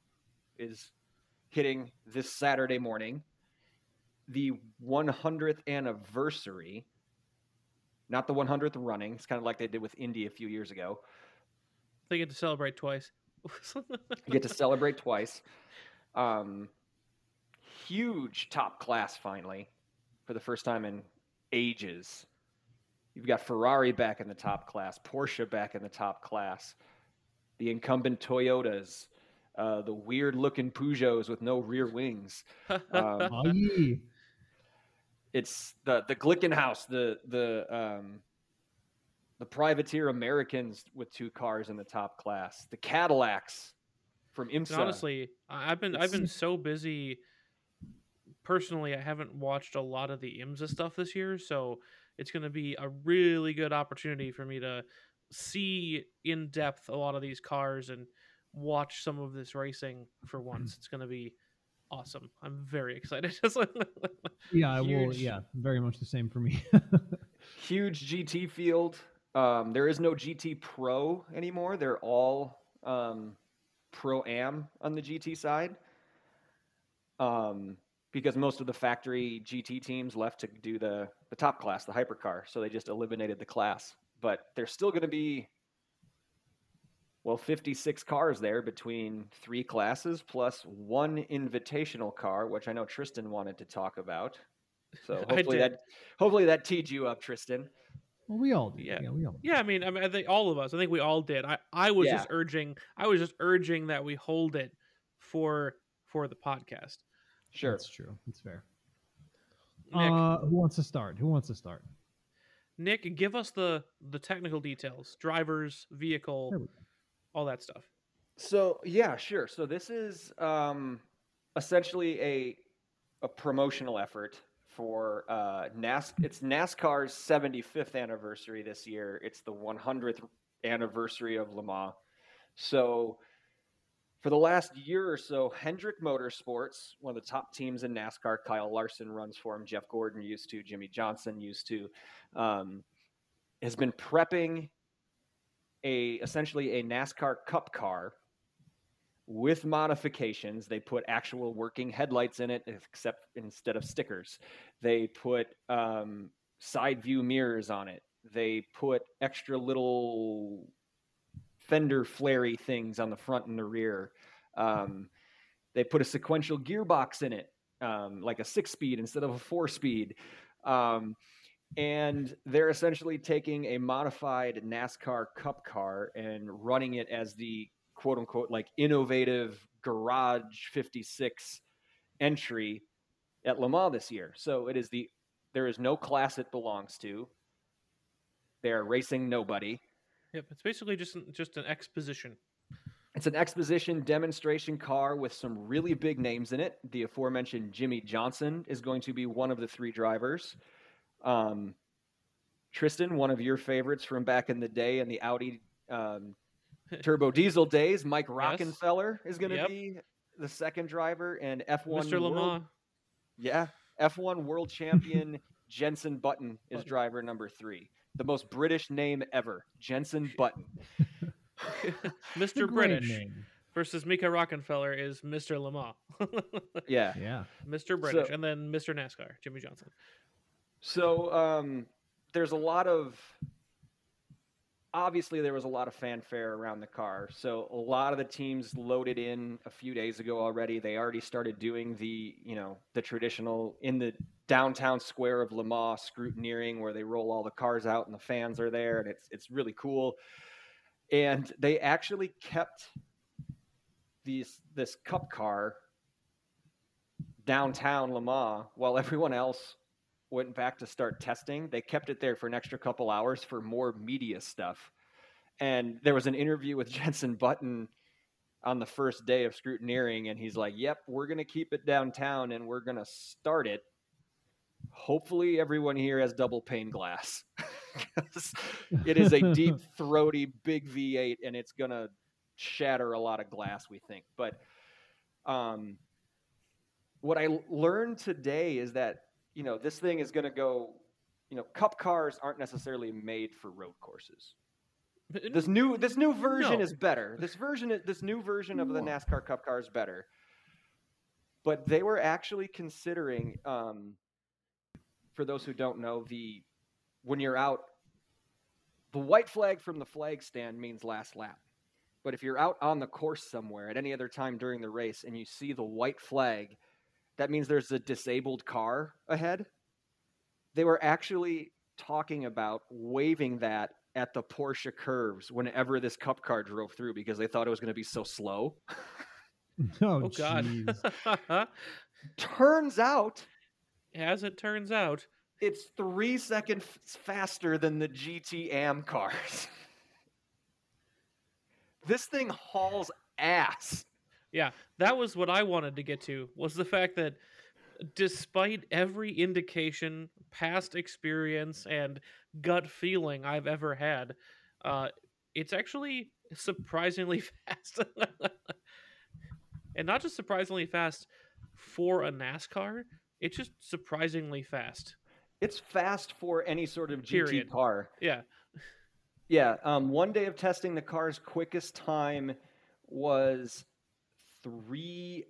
Speaker 2: is hitting this Saturday morning. The 100th anniversary, not the 100th running. It's kind of like they did with Indy a few years ago.
Speaker 4: they get to celebrate twice.
Speaker 2: You get to celebrate twice. Um, huge top class finally for the first time in ages. You've got Ferrari back in the top class, Porsche back in the top class, the incumbent Toyotas, uh, the weird looking Peugeots with no rear wings. Um,
Speaker 3: Aye.
Speaker 2: it's the the Glickenhaus, the the um, the privateer Americans with two cars in the top class, the Cadillacs from
Speaker 4: And
Speaker 2: IMSA.
Speaker 4: honestly, I- I've been I've been so busy. Personally, I haven't watched a lot of the IMSA stuff this year, so it's going to be a really good opportunity for me to see in depth a lot of these cars and watch some of this racing for once. It's going to be awesome. I'm very excited.
Speaker 3: Yeah, I will. Yeah, very much the same for me.
Speaker 2: huge GT field. Um, there is no GT Pro anymore. They're all um, Pro Am on the GT side. Um, because most of the factory GT teams left to do the, the top class, the hypercar. So they just eliminated the class. But there's still going to be, well, 56 cars there between three classes plus one invitational car, which I know Tristan wanted to talk about. So hopefully that hopefully that teed you up, Tristan.
Speaker 3: well, we all. Did.
Speaker 4: Yeah.
Speaker 3: Yeah, we all. did.
Speaker 4: Yeah, I mean, I mean, I think all of us. I think we all did. I, I was
Speaker 2: Yeah.
Speaker 4: just urging. I was just urging that we hold it for for the podcast.
Speaker 2: Sure.
Speaker 3: That's true. That's fair.
Speaker 4: Nick,
Speaker 3: Uh, who wants to start? Who wants to start?
Speaker 4: Nick, give us the the technical details: drivers, vehicle, all that stuff.
Speaker 2: So yeah, sure. So this is um, essentially a a promotional effort for uh, NAS. It's NASCAR's 75th anniversary this year. It's the 100th anniversary of Le Mans. So For the last year or so, Hendrick Motorsports, one of the top teams in NASCAR, Kyle Larson runs for him. Jeff Gordon used to, Jimmie Johnson used to, um, has been prepping a essentially a NASCAR Cup car with modifications. They put actual working headlights in it, except instead of stickers. They put um, side view mirrors on it. They put extra little fender flary things on the front and the rear. Um, they put a sequential gearbox in it, um, like a six speed instead of a four speed. Um, and they're essentially taking a modified NASCAR Cup car and running it as the quote unquote like innovative garage 56 entry at Le Mans this year. So it is the there is no class it belongs to. They are racing nobody.
Speaker 4: Yep, it's basically just an- just an exposition.
Speaker 2: It's an exposition demonstration car with some really big names in it. The aforementioned Jimmie Johnson is going to be one of the three drivers. Um, Tristan, one of your favorites from back in the day in the Audi um, turbo diesel days, Mike
Speaker 4: Yes.
Speaker 2: Rockenfeller is going to
Speaker 4: Yep.
Speaker 2: be the second driver, and F1
Speaker 4: Mr.
Speaker 2: World-
Speaker 4: Le Mans.
Speaker 2: yeah, F1 World Champion Jenson Button is
Speaker 4: Button.
Speaker 2: driver number three. The most British name ever, Jenson Button.
Speaker 4: Mr. British
Speaker 3: name.
Speaker 4: versus Mika Rockenfeller is Mr. Le Mans.
Speaker 2: Yeah.
Speaker 3: Yeah.
Speaker 4: Mr. British,
Speaker 2: So-
Speaker 4: and then Mr. NASCAR, Jimmie Johnson.
Speaker 2: So um, there's a lot of obviously there was a lot of fanfare around the car. So a lot of the teams loaded in a few days ago already. They already started doing the you know the traditional in the downtown square of Le Mans scrutineering where they roll all the cars out and the fans are there and it's it's really cool. And they actually kept these this cup car downtown Le Mans while everyone else went back to start testing. They kept it there for an extra couple hours for more media stuff. And there was an interview with Jenson Button on the first day of scrutineering, and he's like, Yep, we're going to keep it downtown and we're going to start it. Hopefully, everyone here has double pane glass. it is a deep, throaty, big V8, and it's going to shatter a lot of glass, we think. But um, what I learned today is that you know this thing is going to go you know cup cars aren't necessarily made for road courses. This new this new version
Speaker 4: No.
Speaker 2: is better. This version this new version of the nascar cup car is better. But they were actually considering um, for those who don't know the when you're out the white flag from the flag stand means last lap. But if you're out on the course somewhere at any other time during the race and you see the white flag that means there's a disabled car ahead. They were actually talking about waving that at the Porsche curves whenever this cup car drove through because they thought it was going to be so slow.
Speaker 3: Oh,
Speaker 4: Oh God!
Speaker 2: Turns out
Speaker 4: As it turns out,
Speaker 2: it's three seconds faster than the GT Am cars. this thing hauls ass.
Speaker 4: Yeah, that was what I wanted to get to. Was the fact that despite every indication, past experience, and gut feeling I've ever had, uh, it's actually surprisingly fast. and not just surprisingly fast for a NASCAR, it's just surprisingly fast.
Speaker 2: It's fast for any sort of GT
Speaker 4: Period.
Speaker 2: car.
Speaker 4: Yeah.
Speaker 2: Yeah, um, one day of testing the car's quickest time was three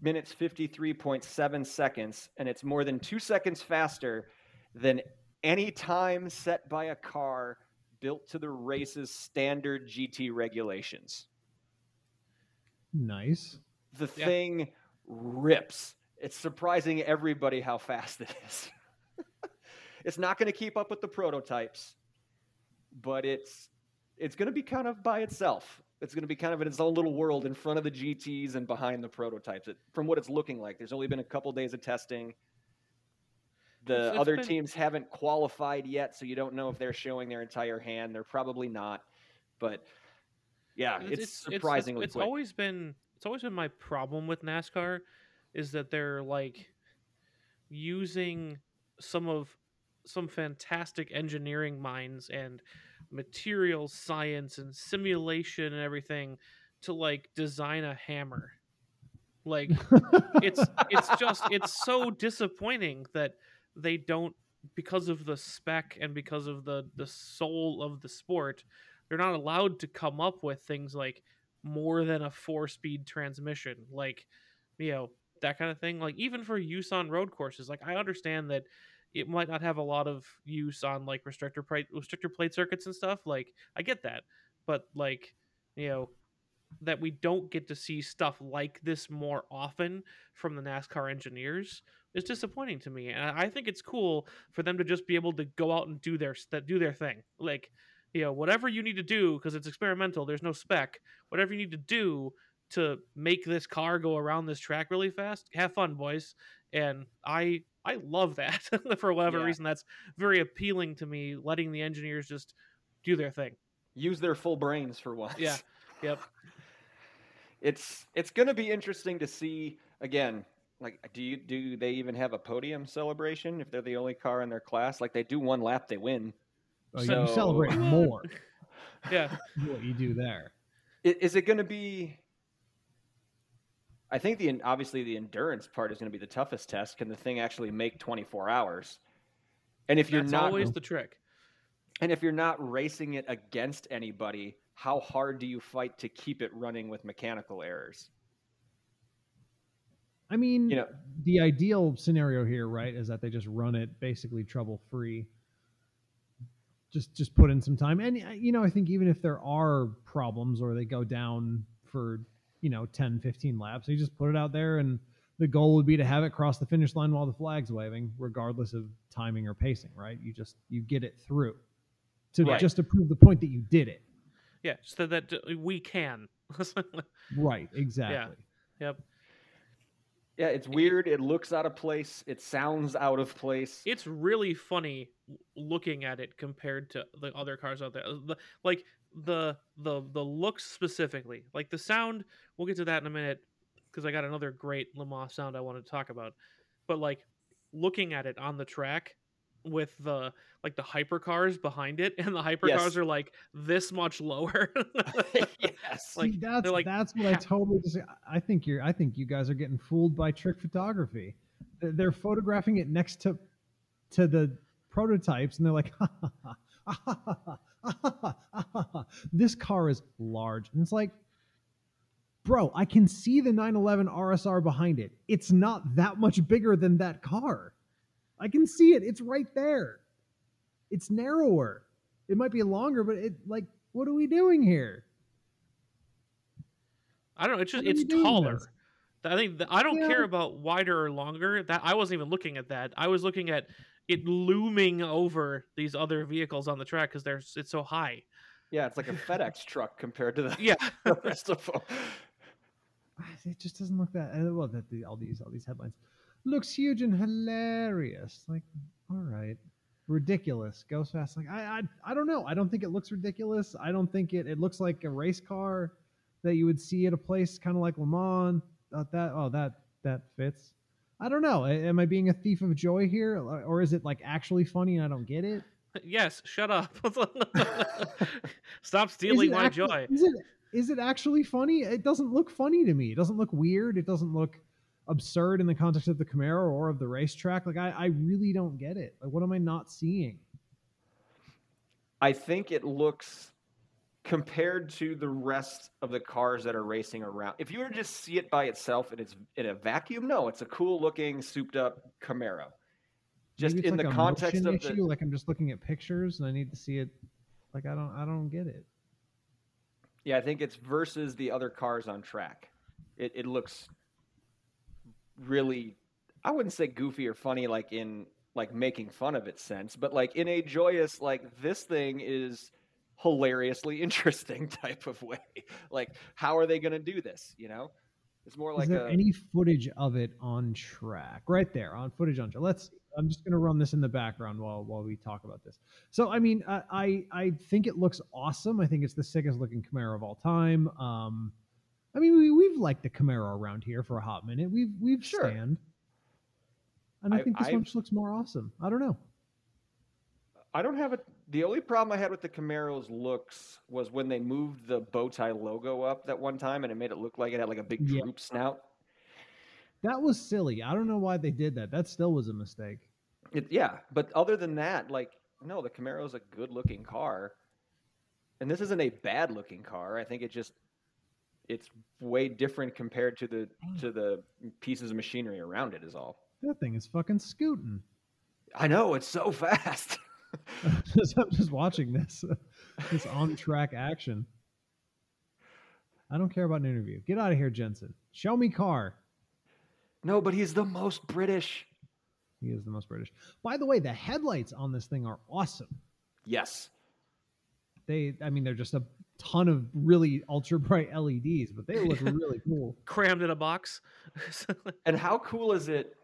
Speaker 2: minutes fifty three point seven seconds, and it's more than two seconds faster than any time set by a car built to the race's standard GT regulations.
Speaker 3: Nice.
Speaker 2: The
Speaker 4: Yeah.
Speaker 2: thing rips. It's surprising everybody how fast it is. it's not going to keep up with the prototypes, but it's it's going to be kind of by itself. It's going to be kind of in its own little world in front of the GTs and behind the prototypes. It, from what it's looking like, there's only been a couple days of testing. The
Speaker 4: It's- it's
Speaker 2: other
Speaker 4: been-
Speaker 2: teams haven't qualified yet, so you don't know if they're showing their entire hand. They're probably not, but yeah, it's, surprisingly
Speaker 4: it's,
Speaker 2: quick.
Speaker 4: always been it's always been my problem with NASCAR is that they're like using some of some fantastic engineering minds and material science and simulation and everything to like design a hammer. Like it's it's just it's so disappointing that they don't because of the spec and because of the the soul of the sport they're not allowed to come up with things like more than a four speed transmission like you know that kind of thing like even for use on road courses like i understand that it might not have a lot of use on like restrictor plate restrictor plate circuits and stuff like i get that but like you know that we don't get to see stuff like this more often from the NASCAR engineers is disappointing to me. And I think it's cool for them to just be able to go out and do their do their thing. Like, you know, whatever you need to do because it's experimental, there's no spec. Whatever you need to do to make this car go around this track really fast, have fun, boys. And I I love that for whatever
Speaker 2: Yeah.
Speaker 4: reason. That's very appealing to me. Letting the engineers just do their thing.
Speaker 2: Use their full brains for once.
Speaker 4: Yeah. Yep.
Speaker 2: It's it's going to be interesting to see again. Like, do you do they even have a podium celebration if they're the only car in their class? Like, they do one lap, they win.
Speaker 3: Oh, you celebrate more
Speaker 4: Yeah.
Speaker 3: what you do there.
Speaker 2: Is it going to be? I think the obviously the endurance part is going to be the toughest test. Can the thing actually make 24 hours? And if you're
Speaker 4: That's
Speaker 2: not
Speaker 4: always the trick.
Speaker 2: and if you're not racing it against anybody, how hard do you fight to keep it running with mechanical errors?
Speaker 3: I mean,
Speaker 2: You know,
Speaker 3: the ideal scenario here, right, is that they just run it basically trouble free. Just just put in some time, and uh, you know, I think even if there are problems or they go down for you know 10, 15 laps, you just put it out there, and the goal would be to have it cross the finish line while the flag's waving, regardless of timing or pacing. Right? You just you get it through to
Speaker 2: Right.
Speaker 3: just to prove the point that you did it.
Speaker 4: Yeah, so that uh, we can.
Speaker 3: Right? Exactly.
Speaker 4: yep.
Speaker 2: yeah, it's weird. It looks out of place. It sounds out of place.
Speaker 4: It's really funny looking at it compared to the other cars out there. Like the the the looks specifically, like the sound. We'll get to that in a minute because I got another great Le Mans sound I want to talk about. But like looking at it on the track with the like the hypercars behind it, and the hypercars
Speaker 2: Yes.
Speaker 4: are like this much lower.
Speaker 2: yes.
Speaker 4: like,
Speaker 3: See, that's
Speaker 4: like,
Speaker 3: that's what I
Speaker 4: ha-
Speaker 3: totally just. I think you're. I think you guys are getting fooled by trick photography. They're- They're photographing it next to to the prototypes, and they're like, ha, ha, ha, "This car is large," and it's like, bro, I can see the 911 RSR behind it. It's not that much bigger than that car. I can see it. It's right there. It's narrower. It might be longer, but it like, what are we doing here?
Speaker 4: I don't know. It's just it's taller.
Speaker 3: this?
Speaker 4: I think th- I don't
Speaker 3: Yeah.
Speaker 4: care about wider or longer. That I wasn't even looking at that. I was looking at it looming over these other vehicles on the track because there's it's so high.
Speaker 2: yeah, it's like a FedEx truck compared to the,
Speaker 4: Yeah,
Speaker 2: the rest of them.
Speaker 3: it just doesn't look that uh, well that the, all these all these headlines. Looks huge and hilarious. Like all right. Ridiculous. Goes fast. Like I, I i don't know. I don't think it looks ridiculous. I don't think it it looks like a race car that you would see at a place kind of like le mans. Thought that oh that that fits i don't know am i being a thief of joy here or or is it like actually funny and i don't get it
Speaker 4: yes. Shut up. Stop stealing my
Speaker 3: actu-
Speaker 4: joy.
Speaker 3: Is it is it actually funny? It doesn't look funny to me. It doesn't look weird. It doesn't look absurd in the context of the Camaro or of the racetrack. Like I, I really don't get it. Like what am I not seeing?
Speaker 2: I think it looks compared to the rest of the cars that are racing around. If you were to just see it by itself and it's in a vacuum, no, it's a cool looking souped up Camaro. Just in
Speaker 3: like
Speaker 2: the context of the.
Speaker 3: Like I'm just looking at pictures and I need to see it. Like I don't I don't get it.
Speaker 2: Yeah, I think it's versus the other cars on track. It it looks really I wouldn't say goofy or funny like in like making fun of its sense, but like in a joyous like this thing is hilariously interesting type of way. Like how are they going to do this, you know? It's more like
Speaker 3: Is there
Speaker 2: a
Speaker 3: any footage of it on track? Right there, on footage on track. Let's. I'm just gonna run this in the background while while we talk about this. So, I mean, I I, I think it looks awesome. I think it's the sickest looking Camaro of all time. Um, I mean, we we've liked the Camaro around here for a hot minute. We've we've
Speaker 2: Sure.
Speaker 3: stand. And I,
Speaker 2: I-
Speaker 3: think this
Speaker 2: I-
Speaker 3: one just looks more awesome. I don't know.
Speaker 2: I don't have a. The only problem I had with the Camaro's looks was when they moved the bow tie logo up that one time, and it made it look like it had like a big
Speaker 3: Yeah.
Speaker 2: droop snout.
Speaker 3: That was silly. I don't know why they did that. That still was a mistake.
Speaker 2: It, yeah, but other than that, like, no, the Camaro's a good-looking car, and this isn't a bad-looking car. I think it just it's way different compared to the to the pieces of machinery around it. Is all.
Speaker 3: That thing is fucking scooting.
Speaker 2: I know it's so fast.
Speaker 3: Just, I'm just watching this, this on track action. I don't care about an interview. Get out of here, Jenson. Show me car.
Speaker 2: no, but he's the most British.
Speaker 3: He is the most British. By the way, the headlights on this thing are awesome.
Speaker 2: Yes.
Speaker 3: They, I mean, they're just a ton of really ultra bright LEDs, but they look really cool.
Speaker 4: Crammed in a box.
Speaker 2: And how cool is it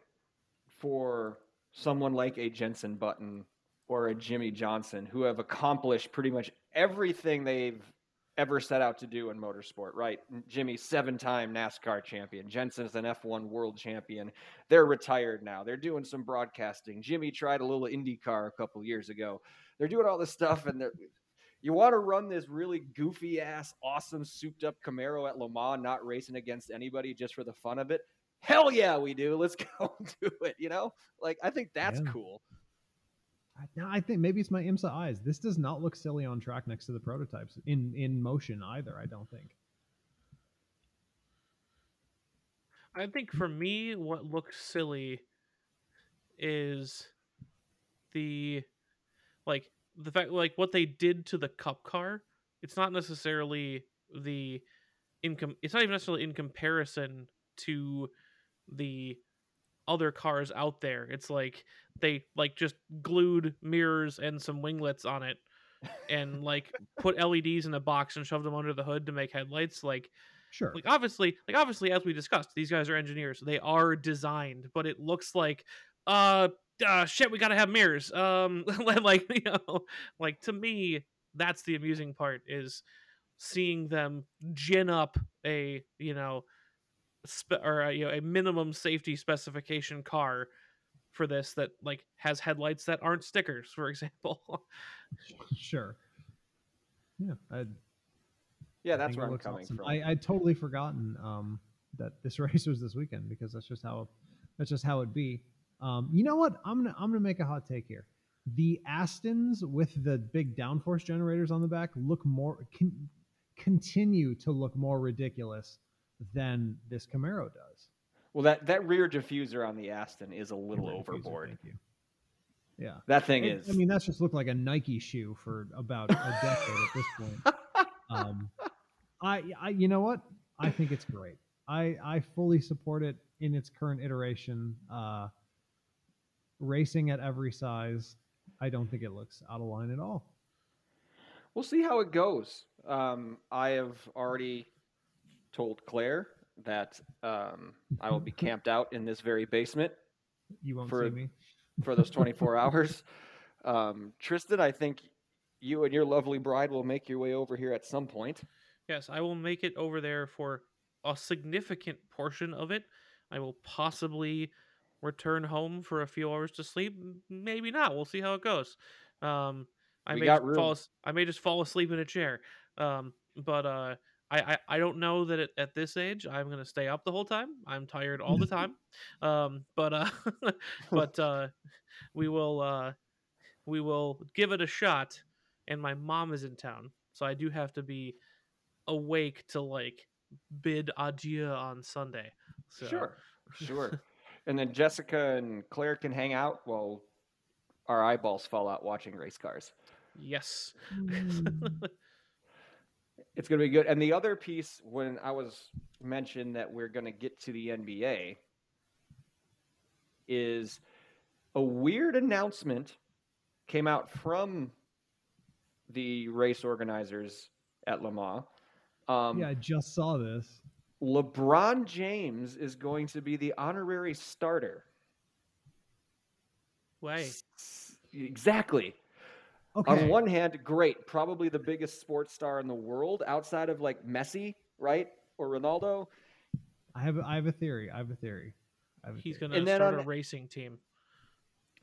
Speaker 2: for someone like a Jenson Button or a Jimmie Johnson who have accomplished pretty much everything they've ever set out to do in motorsport, right? Jimmie, seven time NASCAR champion. Jenson's an F1 world champion. They're retired now. They're doing some broadcasting. Jimmie tried a little IndyCar a couple years ago. They're doing all this stuff and they're. You want to run this really goofy ass, awesome, souped up Camaro at Le Mans, not racing against anybody just for the fun of it? Hell yeah, we do. Let's go do it. You know, like I think that's
Speaker 3: Yeah.
Speaker 2: cool.
Speaker 3: I, no, I think maybe it's my IMSA eyes. This does not look silly on track next to the prototypes in in motion either. I don't think.
Speaker 4: I think for me, what looks silly is the like the fact like what they did to the cup car. It's not necessarily the in com- it's not even necessarily in comparison to the other cars out there. It's like they like just glued mirrors and some winglets on it and like put LEDs in a box and shoved them under the hood to make headlights like
Speaker 3: Sure.
Speaker 4: like obviously like obviously as we discussed these guys are engineers they are designed but it looks like uh, uh shit we gotta have mirrors um like you know like to me that's the amusing part is seeing them gin up a you know spe- or a, you know a minimum safety specification car for this that like has headlights that aren't stickers for example
Speaker 3: sure. Yeah. I,
Speaker 2: Yeah, that's
Speaker 3: think
Speaker 2: where I'm coming
Speaker 3: awesome.
Speaker 2: from.
Speaker 3: I I'd totally forgotten um, that this race was this weekend because that's just how that's just how it be. Um, you know what? I'm gonna I'm gonna make a hot take here. The Astons with the big downforce generators on the back look more can continue to look more ridiculous than this Camaro does.
Speaker 2: well, that that rear diffuser on the Aston is a little
Speaker 3: diffuser,
Speaker 2: overboard.
Speaker 3: Thank you. Yeah.
Speaker 2: That thing
Speaker 3: It-
Speaker 2: is.
Speaker 3: I mean, that's just looked like a Nike shoe for about a decade at this point. Um, I, I, you know what? I think it's great. I, I fully support it in its current iteration. Uh, racing at every size, I don't think it looks out of line at all.
Speaker 2: We'll see how it goes. Um, I have already told Claire that um, I will be camped out in this very basement
Speaker 3: You won't
Speaker 2: For-
Speaker 3: see me.
Speaker 2: for those 24 hours. Um, Tristan, I think you and your lovely bride will make your way over here at some point.
Speaker 4: Yes, I will make it over there for a significant portion of it. I will possibly return home for a few hours to sleep. Maybe not. We'll see how it goes. Um, I
Speaker 2: We
Speaker 4: may
Speaker 2: got
Speaker 4: just fall.
Speaker 2: room.
Speaker 4: as- I may just fall asleep in a chair. Um, but uh, I, I I don't know that at, at this age I'm gonna stay up the whole time. I'm tired all the time. Um, but uh, but uh, we will uh, we will give it a shot. And my mom is in town, so I do have to be awake to like bid adieu on Sunday. So,
Speaker 2: Sure, sure. and then Jessica and Claire can hang out while our eyeballs fall out watching race cars.
Speaker 4: Yes.
Speaker 2: It's going to be good. And the other piece, when I was mentioned that we're going to get to the NBA, is a weird announcement came out from the race organizers at Le Mans. Um,
Speaker 3: yeah, I just saw this.
Speaker 2: LeBron James is going to be the honorary starter.
Speaker 4: Way.
Speaker 2: S- Exactly.
Speaker 3: Okay.
Speaker 2: On one hand, great, probably the biggest sports star in the world outside of like Messi, right? Or Ronaldo.
Speaker 3: I have I have a theory. I have a theory. Have a
Speaker 4: He's
Speaker 3: theory.
Speaker 4: gonna
Speaker 2: And then
Speaker 4: start
Speaker 2: on-
Speaker 4: a racing team.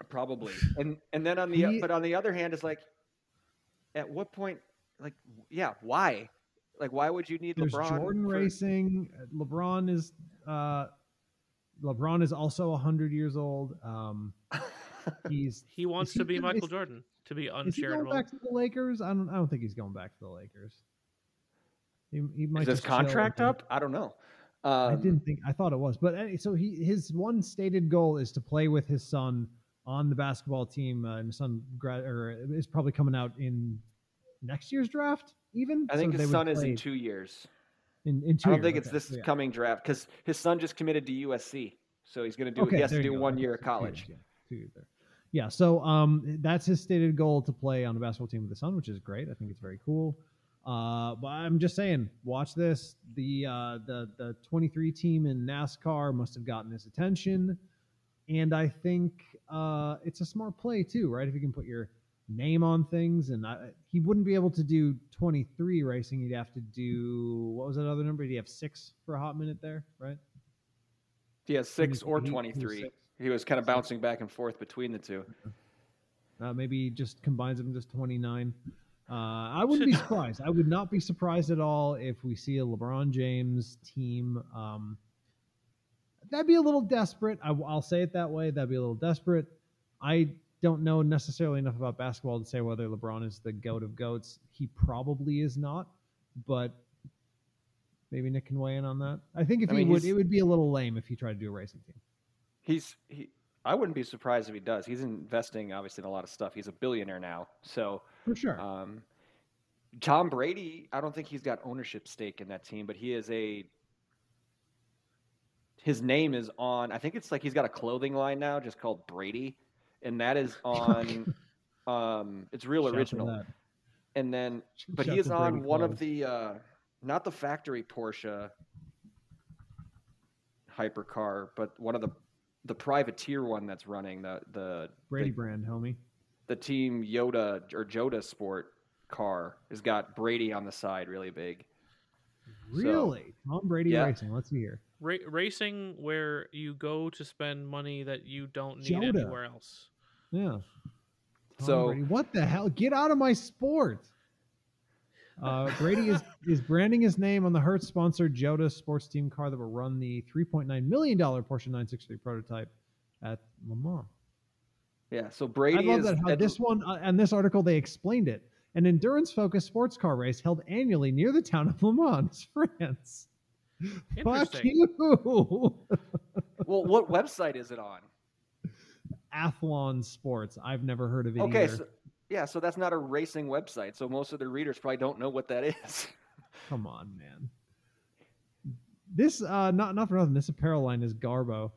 Speaker 2: Probably. And and then on the
Speaker 3: He-
Speaker 2: but on the other hand, it's like, at what point, like, yeah, why? Like, why would you need
Speaker 3: There's
Speaker 2: LeBron?
Speaker 3: Jordan
Speaker 2: for-
Speaker 3: racing. uh, LeBron is uh, LeBron is also hundred years old. Um, he's
Speaker 4: He wants
Speaker 3: he
Speaker 4: to be Michael
Speaker 3: is-
Speaker 4: Jordan, to be
Speaker 3: is he going back to the Lakers? I don't. I don't think he's going back to the Lakers. He, he might
Speaker 2: Is his
Speaker 3: just
Speaker 2: contract up? I don't know.
Speaker 3: I
Speaker 2: Um,
Speaker 3: didn't think. I thought it was, but any- so he his one stated goal is to play with his son on the basketball team, uh, and his son grad or is probably coming out in next year's draft. Even
Speaker 2: I think
Speaker 3: So
Speaker 2: his son is in two years.
Speaker 3: in, in two
Speaker 2: I don't
Speaker 3: years,
Speaker 2: think it's this
Speaker 3: so yeah.
Speaker 2: coming draft because his son just committed to USC, so he's going to do.
Speaker 3: Okay,
Speaker 2: he has to do
Speaker 3: go.
Speaker 2: one
Speaker 3: Okay,
Speaker 2: year of
Speaker 3: so two years,
Speaker 2: college.
Speaker 3: yeah, two years there. Yeah, so um, that's his stated goal to play on the basketball team with the son, which is great. I think it's very cool. Uh, but I'm just saying, watch this. The uh, the the 23 team in NASCAR must have gotten his attention, and I think uh, it's a smart play too, right? If you can put your name on things, and I, he wouldn't be able to do 23 racing. He'd have to do what was that other number? Did he have six for a hot minute there, right?
Speaker 2: He has six or
Speaker 3: he- he was
Speaker 2: 23.
Speaker 3: six.
Speaker 2: He was kind of bouncing back and forth between the two.
Speaker 3: Uh, maybe just combines them just 29. Uh, I wouldn't be surprised. I would not be surprised at all if we see a LeBron James team. Um, that'd be a little desperate. I, will say it that way. That'd be a little desperate. I don't know necessarily enough about basketball to say whether LeBron is the goat of goats. He probably is not, but maybe Nick can weigh in on that. I think if
Speaker 2: I
Speaker 3: he would, it would be a little lame if he tried to do a racing team.
Speaker 2: He's he. I wouldn't be surprised if he does. He's investing obviously in a lot of stuff. He's a billionaire now, so
Speaker 3: For sure.
Speaker 2: Um, Tom Brady, I don't think he's got ownership stake in that team, but he is a. His name is on. I think it's like he's got a clothing line now, just called Brady, and that is on. um, it's real
Speaker 3: Shout
Speaker 2: original. And then, but
Speaker 3: Shout
Speaker 2: he is on
Speaker 3: Brady
Speaker 2: one of the, uh, not the factory Porsche hypercar, but one of the, the privateer one that's running the the
Speaker 3: Brady
Speaker 2: the,
Speaker 3: brand, homie.
Speaker 2: the team Yoda or Joda Sport car has got Brady on the side really big. So,
Speaker 3: Really? Tom Brady
Speaker 2: yeah.
Speaker 3: racing. Let's see here.
Speaker 4: Ra- racing where you go to spend money that you don't need
Speaker 3: Yoda.
Speaker 4: anywhere else.
Speaker 3: Yeah. Tom
Speaker 2: So-
Speaker 3: Brady. what the hell? Get out of my sport. Uh, Brady is, is branding his name on the Hertz sponsored Jota sports team car that will run the $3.9 million Porsche 963 prototype at Le Mans.
Speaker 2: Yeah, so Brady
Speaker 3: I
Speaker 2: Brady
Speaker 3: love
Speaker 2: is
Speaker 3: that how
Speaker 2: at-
Speaker 3: this one, uh, and this article, they explained it. An endurance focused sports car race held annually near the town of Le Mans, France. Fuck you.
Speaker 2: well, what website is it on?
Speaker 3: Athlon Sports. I've never heard of it
Speaker 2: Okay,
Speaker 3: either.
Speaker 2: so, yeah, so that's not a racing website, so most of the readers probably don't know what that is.
Speaker 3: Come on, man. This uh not not for nothing. This apparel line is Garbo.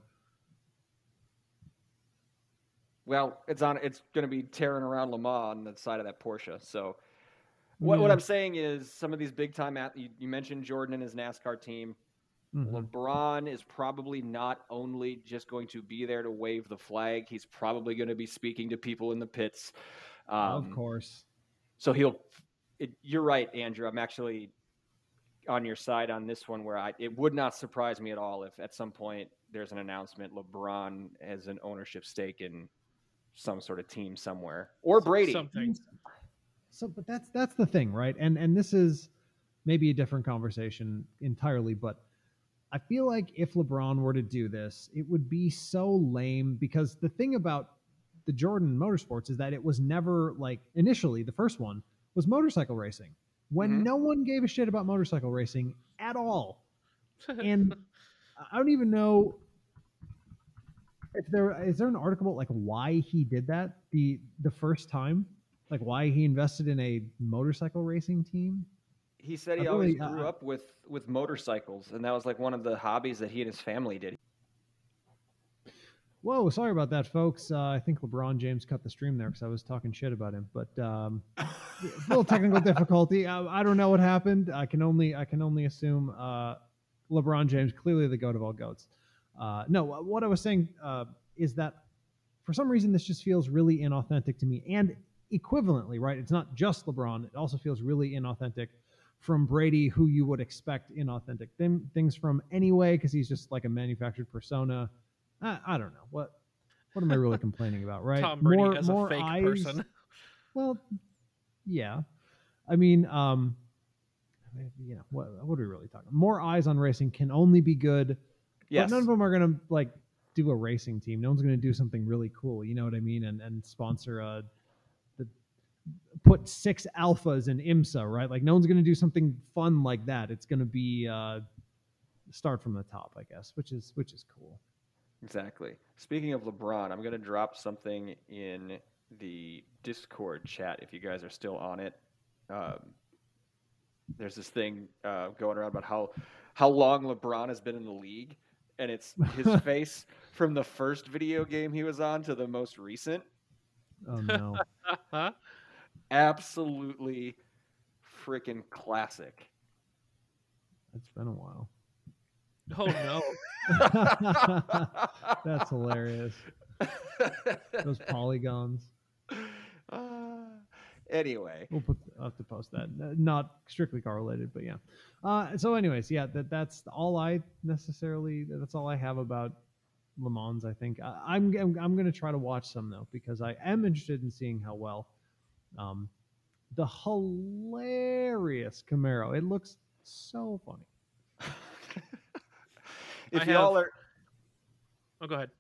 Speaker 2: Well, it's on. It's going to be tearing around Le Mans on the side of that Porsche. So, what, what I'm saying is, some of these big time athletes. You, you mentioned Jordan and his NASCAR team.
Speaker 3: Mhm.
Speaker 2: LeBron is probably not only just going to be there to wave the flag. He's probably going to be speaking to people in the pits. Um,
Speaker 3: of course.
Speaker 2: So he'll. It, you're right, Andrew. I'm actually on your side on this one. Where I, it would not surprise me at all if at some point there's an announcement LeBron has an ownership stake in some sort of team somewhere, or Brady.
Speaker 4: Something.
Speaker 3: So but that's that's the thing, right? And and this is maybe a different conversation entirely, but I feel like if LeBron were to do this, it would be so lame because the thing about the Jordan Motorsports is that it was never like initially the first one was motorcycle racing when
Speaker 2: Mhm.
Speaker 3: no one gave a shit about motorcycle racing at all. and I don't even know if there is there an article about like why he did that the the first time, like why he invested in a motorcycle racing team.
Speaker 2: He said he
Speaker 3: I
Speaker 2: always
Speaker 3: really-
Speaker 2: grew
Speaker 3: uh,
Speaker 2: up with with motorcycles, and that was like one of the hobbies that he and his family did.
Speaker 3: Whoa, sorry about that, folks. Uh, I think LeBron James cut the stream there because I was talking shit about him. But um, a little technical difficulty. I, I don't know what happened. I can only I can only assume uh, LeBron James, clearly the goat of all goats. Uh, no, what I was saying uh, is that for some reason this just feels really inauthentic to me, and equivalently, right? It's not just LeBron; it also feels really inauthentic from Brady, who you would expect inauthentic thim- things from anyway, because he's just like a manufactured persona. I, I don't know what. what am I really complaining about, right?
Speaker 4: Tom Brady
Speaker 3: more
Speaker 4: as
Speaker 3: more
Speaker 4: a fake
Speaker 3: eyes.
Speaker 4: person.
Speaker 3: Well, yeah. I mean, um, you know, what what are we really talking? More eyes on racing can only be good.
Speaker 2: Yes.
Speaker 3: But none of them are gonna like do a racing team. No one's gonna do something really cool. You know what I mean? And and sponsor a the put six alphas in IMSA, right? Like no one's gonna do something fun like that. It's gonna be uh, start from the top, I guess, which is which is cool.
Speaker 2: Exactly. Speaking of LeBron, I'm going to drop something in the Discord chat if you guys are still on it. Um, there's this thing uh, going around about how how long LeBron has been in the league, and it's his face from the first video game he was on to the most recent.
Speaker 3: Oh no.
Speaker 2: Absolutely freaking classic.
Speaker 3: it's been a while.
Speaker 4: Oh no.
Speaker 3: That's hilarious. Those polygons.
Speaker 2: Uh, anyway,
Speaker 3: We'll put. I'll have to post that. Not strictly correlated, but yeah. Uh, so, anyways, yeah, that that's all I necessarily. That's all I have about Le Mans. I think I, I'm I'm, I'm going to try to watch some though because I am interested in seeing how well. Um, the hilarious Camaro. It looks so funny.
Speaker 2: If
Speaker 4: I
Speaker 2: y'all are,
Speaker 4: Oh, go ahead.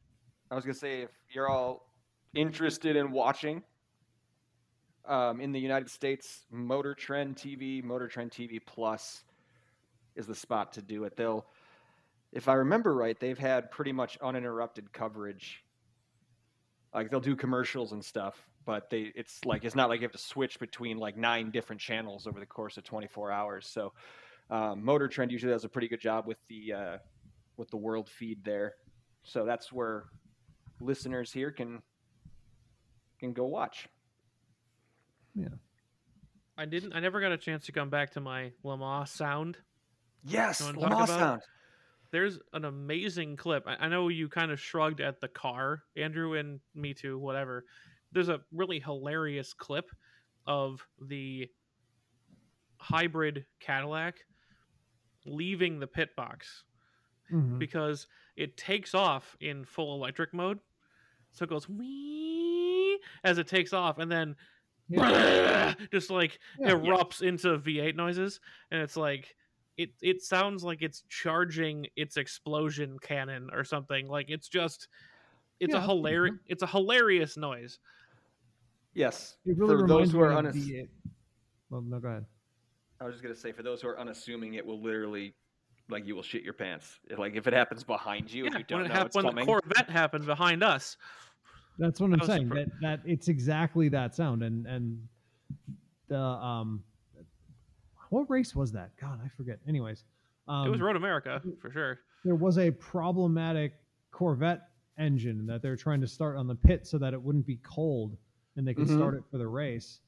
Speaker 2: I was gonna say if you're all interested in watching, um, in the United States, Motor Trend TV, Motor Trend TV Plus is the spot to do it. They'll, if I remember right, they've had pretty much uninterrupted coverage. Like they'll do commercials and stuff, but they it's like it's not like you have to switch between like nine different channels over the course of 24 hours. So um, Motor Trend usually does a pretty good job with the uh, with the world feed there. So that's where listeners here can can go watch. Yeah.
Speaker 4: I didn't. I never got a chance to come back to my Le Mans sound.
Speaker 2: Yes,
Speaker 4: You wanna
Speaker 2: Le Mans
Speaker 4: talk about-
Speaker 2: Sound.
Speaker 4: There's an amazing clip. I, I know you kind of shrugged at the car, Andrew, and me too. Whatever. There's a really hilarious clip of the hybrid Cadillac leaving the pit box
Speaker 3: Mhm.
Speaker 4: because it takes off in full electric mode. So it goes wee as it takes off, and then
Speaker 3: Yeah.
Speaker 4: just like
Speaker 3: Yeah.
Speaker 4: erupts into V8 noises, and it's like it it sounds like it's charging its explosion cannon or something. Like it's just it's
Speaker 3: Yeah,
Speaker 4: a
Speaker 3: that's pretty
Speaker 4: hilarious it's a hilarious noise.
Speaker 2: Yes.
Speaker 3: It really
Speaker 2: for those who are
Speaker 3: of
Speaker 2: unass-
Speaker 3: the. Well, no, go ahead.
Speaker 2: I was just gonna say for those who are unassuming, it will literally, like, you will shit your pants. Like if it happens behind you and
Speaker 4: Yeah,
Speaker 2: you don't
Speaker 4: when it
Speaker 2: know
Speaker 4: hap-
Speaker 2: it's
Speaker 4: when
Speaker 2: coming.
Speaker 4: the Corvette happened behind us.
Speaker 3: That's what I'm
Speaker 4: was
Speaker 3: saying.
Speaker 4: surpri-
Speaker 3: That that it's exactly that sound, and and the um, what race was that? God, I forget. Anyways, um,
Speaker 4: it was Road America for sure.
Speaker 3: there was a problematic Corvette engine that they're trying to start on the pit so that it wouldn't be cold and they could
Speaker 2: Mhm.
Speaker 3: start it for the race.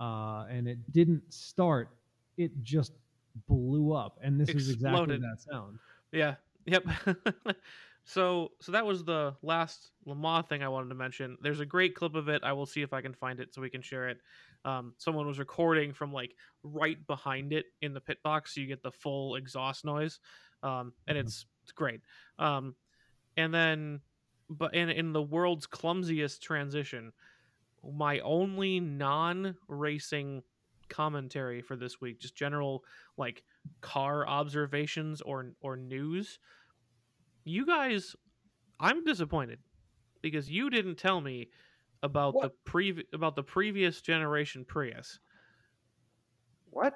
Speaker 3: Uh, and it didn't start; it just blew up. And this is exactly that sound.
Speaker 4: Yeah. Yep. so so that was the last Le Mans thing I wanted to mention. There's a great clip of it. I will see if I can find it so we can share it. Um, someone was recording from like right behind it in the pit box, so you get the full exhaust noise, um, and
Speaker 3: Mhm.
Speaker 4: it's it's great. Um, and then, but in in the world's clumsiest transition, my only non-racing commentary for this week, just general like car observations or or news. You guys, I'm disappointed because you didn't tell me about the
Speaker 2: What?
Speaker 4: previ- about the previous generation Prius.
Speaker 2: what?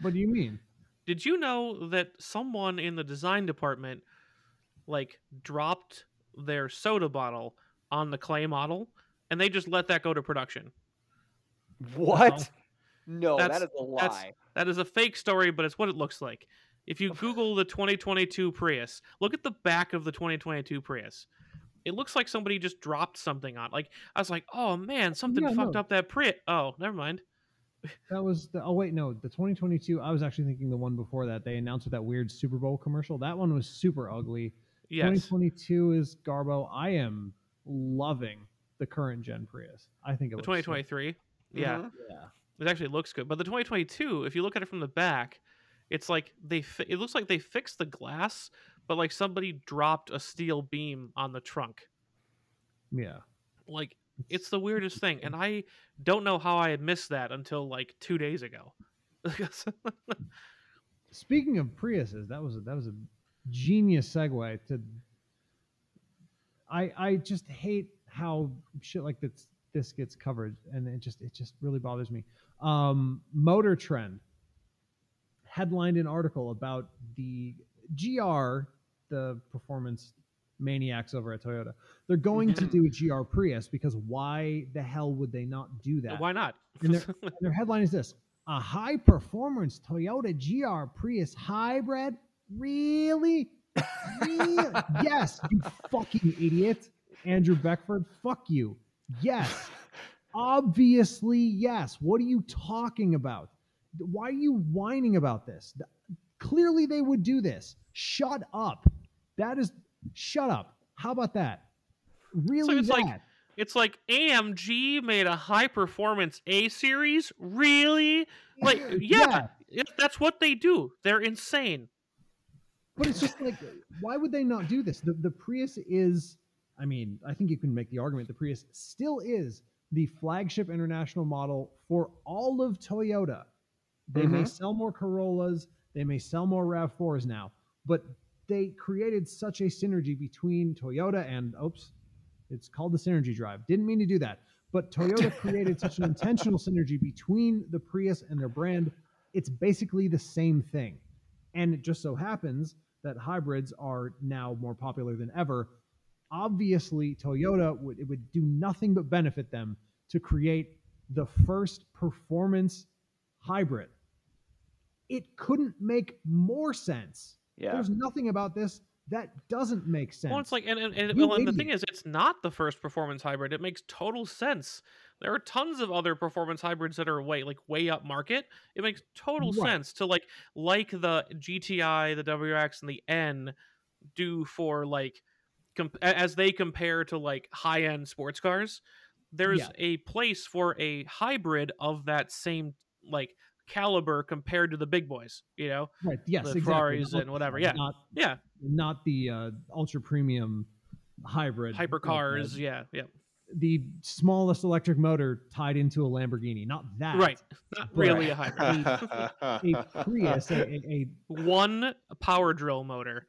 Speaker 3: What do you mean?
Speaker 4: Did you know that someone in the design department like dropped their soda bottle on the clay model and they just let that go to production?
Speaker 2: What? No,
Speaker 4: That's-
Speaker 2: that is a lie.
Speaker 4: That is a fake story, but it's what it looks like. If you Google the 2022 Prius, look at the back of the 2022 Prius. It looks like somebody just dropped something on. Like I was like, "Oh man, something
Speaker 3: Yeah,
Speaker 4: fucked
Speaker 3: no.
Speaker 4: up that Prius." Oh, never mind.
Speaker 3: That was the, oh wait no the 2022 I was actually thinking the one before that they announced with that weird Super Bowl commercial that one was super ugly
Speaker 4: Yes.
Speaker 3: 2022 is Garbo I am loving the current gen Prius I think it
Speaker 4: The
Speaker 3: looks so-
Speaker 4: 2023. Yeah.
Speaker 2: Mhm.
Speaker 3: yeah
Speaker 4: It actually looks good. But the 2022, if you look at it from the back, it's like they fi- it looks like they fixed the glass, but like somebody dropped a steel beam on the trunk.
Speaker 3: Yeah.
Speaker 4: Like it's the weirdest thing, and I don't know how I had missed that until like two days ago.
Speaker 3: Speaking of Priuses, that was a, that was a genius segue to. I I just hate how shit like this this gets covered, and it just it just really bothers me. Um, Motor Trend headlined an article about the GR, the performance maniacs over at Toyota. They're going to do a GR Prius because why the hell would they not do that?
Speaker 4: Why not?
Speaker 3: And their, and their headline is this a high performance Toyota GR Prius hybrid? Really? Really? yes, you fucking idiot. Andrew Beckford, fuck you. Yes. Obviously, yes. What are you talking about? Why are you whining about this? Clearly, they would do this. Shut up. That is, shut up. How about that? Really?
Speaker 4: it's
Speaker 3: that?
Speaker 4: like- It's like AMG made a high performance A series. Really? Like, yeah, yeah, that's what they do. They're insane.
Speaker 3: But it's just like, why would they not do this? The the Prius is, I mean, I think you can make the argument the Prius still is the flagship international model for all of Toyota. They may
Speaker 2: Mhm.
Speaker 3: sell more Corollas, they may sell more Rav4s now, but they created such a synergy between Toyota and oops, it's called the synergy drive. Didn't mean to do that, but Toyota created such an intentional synergy between the Prius and their brand. It's basically the same thing. And it just so happens that hybrids are now more popular than ever. Obviously, Toyota would it would do nothing but benefit them to create the first performance hybrid. It couldn't make more sense.
Speaker 2: Yeah.
Speaker 3: There's nothing about this that doesn't make sense.
Speaker 4: Well, it's like, and, and, and, well, and the thing is, it's not the first performance hybrid. It makes total sense. There are tons of other performance hybrids that are way like way up market. It makes total
Speaker 3: Right.
Speaker 4: sense to like like the GTI, the WRX, and the N do for like comp- as they compare to like high end sports cars. There's
Speaker 3: Yeah.
Speaker 4: a place for a hybrid of that same like caliber compared to the big boys. You know?
Speaker 3: right, yes,
Speaker 4: the
Speaker 3: exactly.
Speaker 4: Ferraris
Speaker 3: Not-
Speaker 4: and whatever, yeah.
Speaker 3: Not
Speaker 4: Yeah,
Speaker 3: not the uh, ultra premium hybrid like, uh,
Speaker 4: hypercars. Yeah, yeah.
Speaker 3: the smallest electric motor tied into a Lamborghini. Not that.
Speaker 4: Right. Not really a hybrid.
Speaker 3: A Prius, a, a, a
Speaker 4: One power drill motor.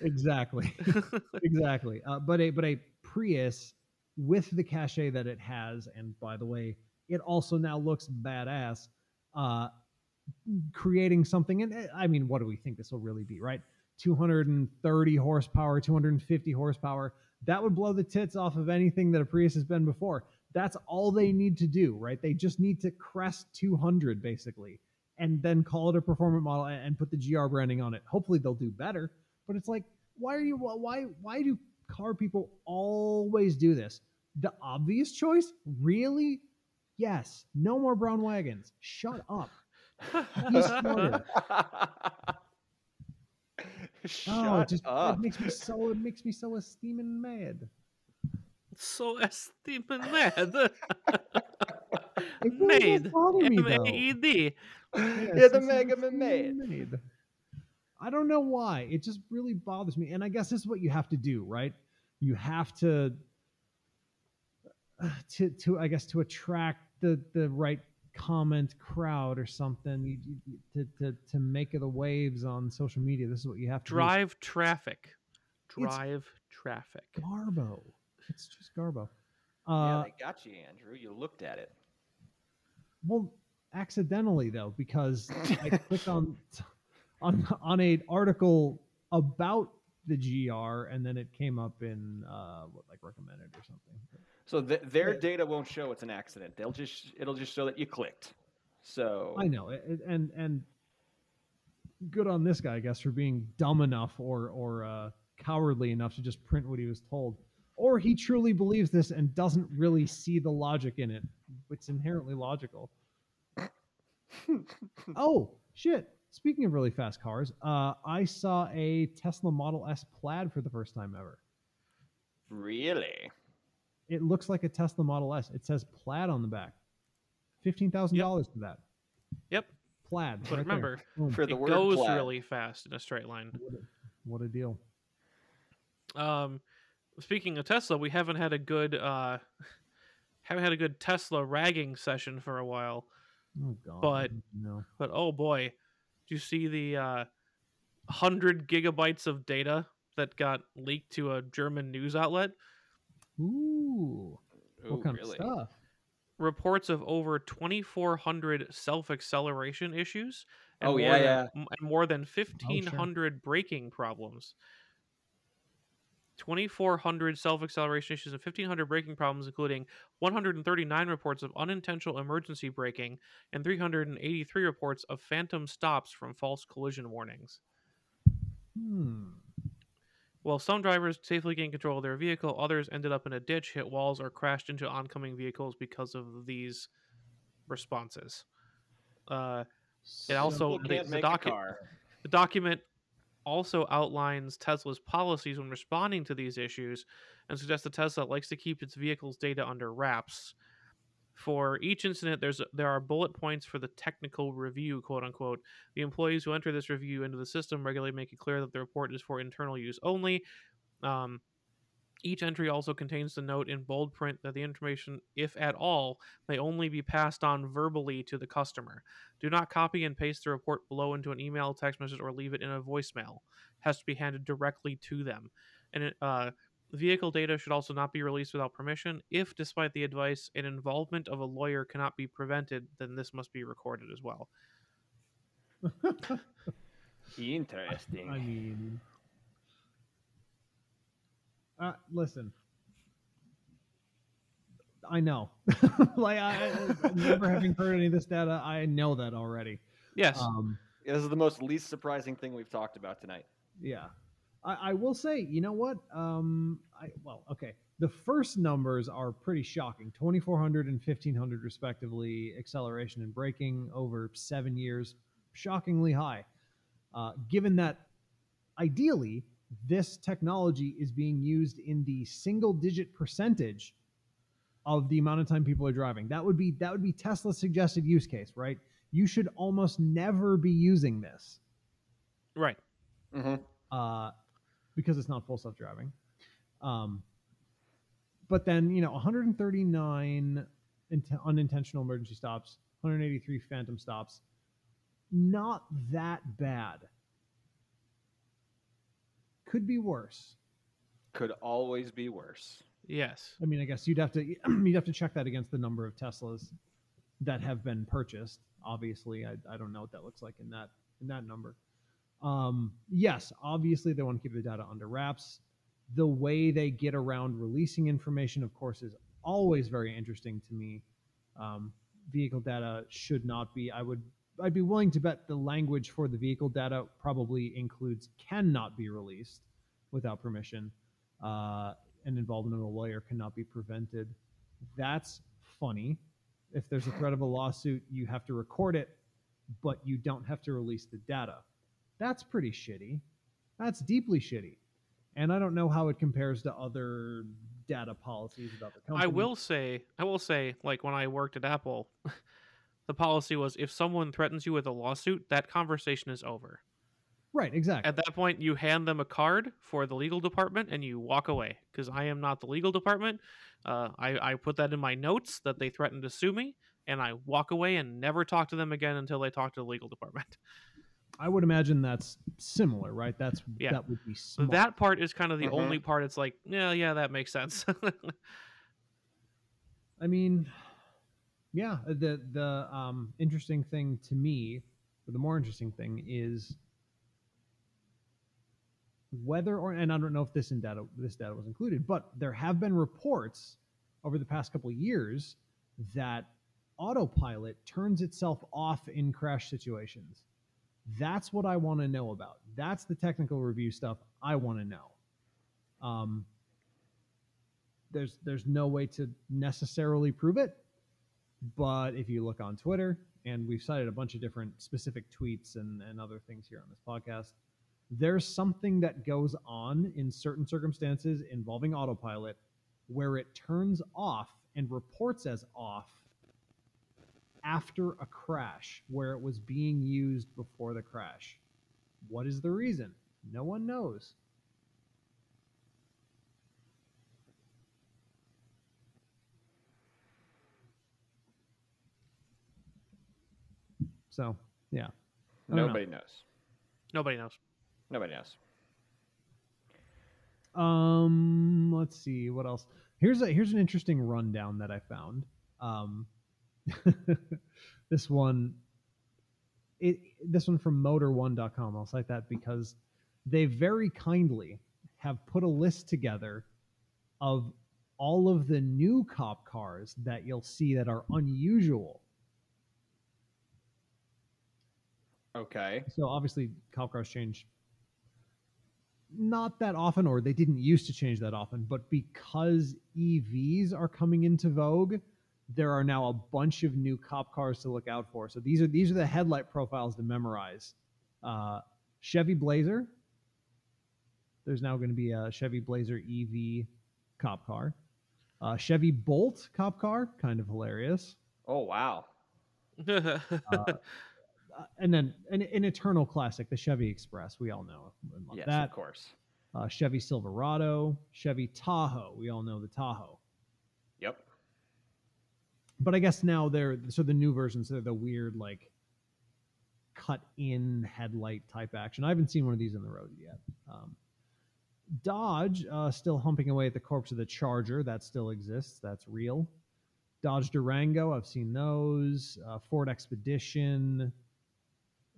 Speaker 3: Exactly, exactly. Uh, but a but a Prius with the cachet that it has, and by the way, it also now looks badass. Uh, creating something, and uh, I mean, what do we think this will really be? Right, 230 horsepower, 250 horsepower. That would blow the tits off of anything that a Prius has been before. That's all they need to do, right? They just need to crest 200 basically, and then call it a performance model and put the GR branding on it. Hopefully, they'll do better. But it's like, why are you? Why? Why do car people always do this? The obvious choice, really? Yes. No more brown wagons. Shut up. Be smarter.
Speaker 2: Shut
Speaker 3: oh, it just
Speaker 2: up.
Speaker 3: it makes me so it makes me so steaming mad.
Speaker 4: so esteeming mad.
Speaker 3: Really
Speaker 4: Made. M. A E D.
Speaker 2: yeah,
Speaker 3: Yes,
Speaker 2: the Mega Man made.
Speaker 3: made. I don't know why. It just really bothers me. And I guess this is what you have to do, right? You have to uh, to to I guess to attract the the right comment crowd or something you, you- to, to to make the waves on social media. This is what you have to do.
Speaker 4: Drive traffic.
Speaker 3: It's-
Speaker 4: Drive traffic.
Speaker 3: Garbo. It's just Garbo.
Speaker 2: yeah,
Speaker 3: Uh,
Speaker 2: they got you, Andrew. You looked at it.
Speaker 3: Well, accidentally though, because I clicked on on on a article about the GR, and then it came up in uh, what like recommended or something.
Speaker 2: So th- their data won't show it's an accident. They'll just it'll just show that you clicked. So
Speaker 3: I know, it- and and good on this guy, I guess, for being dumb enough or or uh, cowardly enough to just print what he was told, or he truly believes this and doesn't really see the logic in it. It's inherently logical. oh shit! Speaking of really fast cars, uh, I saw a Tesla Model S Plaid for the first time ever.
Speaker 2: really,
Speaker 3: It looks like a Tesla Model S. It says Plaid on the back. Fifteen thousand dollars for that
Speaker 4: Yep.
Speaker 3: Plaid.
Speaker 4: But
Speaker 3: right
Speaker 4: remember,
Speaker 3: Boom.
Speaker 2: for the
Speaker 4: it
Speaker 2: word
Speaker 4: goes
Speaker 2: plaid.
Speaker 4: really fast in a straight line.
Speaker 3: What a, what a deal.
Speaker 4: Um, speaking of Tesla, we haven't had a good uh, haven't had a good Tesla ragging session for a while.
Speaker 3: Oh god.
Speaker 4: But-
Speaker 3: no.
Speaker 4: But oh boy, do you see the uh, hundred gigabytes of data that got leaked to a German news outlet?
Speaker 3: Ooh.
Speaker 2: Ooh,
Speaker 3: what kind
Speaker 2: really?
Speaker 3: of stuff?
Speaker 4: Reports of over 2,400 self acceleration issues.
Speaker 2: Oh,
Speaker 4: more
Speaker 2: yeah,
Speaker 4: than,
Speaker 2: yeah.
Speaker 4: And more than 1,500 braking problems. 2,400 self acceleration issues and 1,500 braking problems, including 139 reports of unintentional emergency braking and 383 reports of phantom stops from false collision warnings.
Speaker 3: Hmm.
Speaker 4: While some drivers safely gained control of their vehicle, others ended up in a ditch, hit walls, or crashed into oncoming vehicles because of these responses. Uh, It also- the- the
Speaker 2: make
Speaker 4: docket-
Speaker 2: a car.
Speaker 4: the document also outlines Tesla's policies when responding to these issues and suggests that Tesla likes to keep its vehicles' data under wraps. For each incident, there's there are bullet points for the technical review, quote unquote. The employees who enter this review into the system regularly make it clear that the report is for internal use only. Um, each entry also contains the note in bold print that the information, if at all, may only be passed on verbally to the customer. Do not copy and paste the report below into an email, text message, or leave it in a voicemail. It has to be handed directly to them. And it, uh, vehicle data should also not be released without permission. If, despite the advice, an involvement of a lawyer cannot be prevented, then this must be recorded as well.
Speaker 2: Interesting.
Speaker 3: I mean, uh, listen. I know, like I, I- never having heard any of this data, I know that already.
Speaker 4: Yes.
Speaker 3: Um,
Speaker 2: this is the most least surprising thing we've talked about tonight.
Speaker 3: yeah, I, I will say, you know what? Um, I well, okay. The first numbers are pretty shocking 2,400 and 1,500 respectively, acceleration and braking over seven years, shockingly high. Uh, given that ideally this technology is being used in the single digit percentage of the amount of time people are driving. That would be that would be Tesla's suggested use case, right? You should almost never be using this
Speaker 4: right.
Speaker 2: Mm-hmm.
Speaker 3: uh, because it's not full self driving. Um, but then you know 139 int- unintentional emergency stops, 183 phantom stops, not that bad. Could be worse.
Speaker 2: Could always be worse.
Speaker 4: Yes.
Speaker 3: I mean, I guess you'd have to you'd have to check that against the number of Teslas that have been purchased. Obviously, I, I don't know what that looks like in that in that number. Um, yes, obviously they want to keep the data under wraps. The way they get around releasing information, of course, is always very interesting to me. Um, vehicle data should not be. I would. I'd be willing to bet the language for the vehicle data probably includes cannot be released without permission. Uh, and involvement of a lawyer cannot be prevented. That's funny. If there's a threat of a lawsuit, you have to record it, but you don't have to release the data. That's pretty shitty. That's deeply shitty. And I don't know how it compares to other data policies about the company.
Speaker 4: I will say, I will say, like when I worked at Apple, the policy was if someone threatens you with a lawsuit, that conversation is over.
Speaker 3: Right, exactly.
Speaker 4: At that point, you hand them a card for the legal department and you walk away because I am not the legal department. Uh, I, I put that in my notes that they threatened to sue me, and I walk away and never talk to them again until they talk to the legal department.
Speaker 3: I would imagine that's similar, right? That's
Speaker 4: Yeah.
Speaker 3: that would be
Speaker 4: So
Speaker 3: smart.
Speaker 4: that part is kind of the
Speaker 2: Mhm.
Speaker 4: only part. It's like, yeah, yeah, that makes sense.
Speaker 3: I mean, yeah, the the um, interesting thing to me, or the more interesting thing is whether or and I don't know if this in data this data was included, but there have been reports over the past couple years that autopilot turns itself off in crash situations. That's what I want to know about. That's the technical review stuff I want to know. Um, there's there's no way to necessarily prove it, but if you look on Twitter, and we've cited a bunch of different specific tweets and, and other things here on this podcast, there's something that goes on in certain circumstances involving autopilot where it turns off and reports as off after a crash where it was being used before the crash. What is the reason? No one knows. So yeah, I don't know.
Speaker 2: Nobody knows.
Speaker 4: Nobody knows.
Speaker 2: Nobody knows.
Speaker 3: Um, let's see what else. Here's a here's an interesting rundown that I found. Um, this one, it this one from Motor1.com. I'll cite that because they very kindly have put a list together of all of the new cop cars that you'll see that are unusual.
Speaker 2: Okay.
Speaker 3: So obviously, cop cars change not that often, or they didn't used to change that often. But because EVs are coming into vogue, there are now a bunch of new cop cars to look out for. So these are these are the headlight profiles to memorize. Uh, Chevy Blazer. There's now going to be a Chevy Blazer EV cop car. Uh, Chevy Bolt cop car, kind of hilarious.
Speaker 2: Oh wow.
Speaker 3: Uh, and then an, an eternal classic, the Chevy Express. We all know love
Speaker 2: Yes,
Speaker 3: that.
Speaker 2: of course.
Speaker 3: Uh, Chevy Silverado, Chevy Tahoe. We all know the Tahoe.
Speaker 2: Yep.
Speaker 3: But I guess now they're so the new versions they're the weird like cut in headlight type action. I haven't seen one of these on the road yet. Um, Dodge uh, still humping away at the corpse of the Charger. That still exists. That's real. Dodge Durango. I've seen those. Uh, Ford Expedition.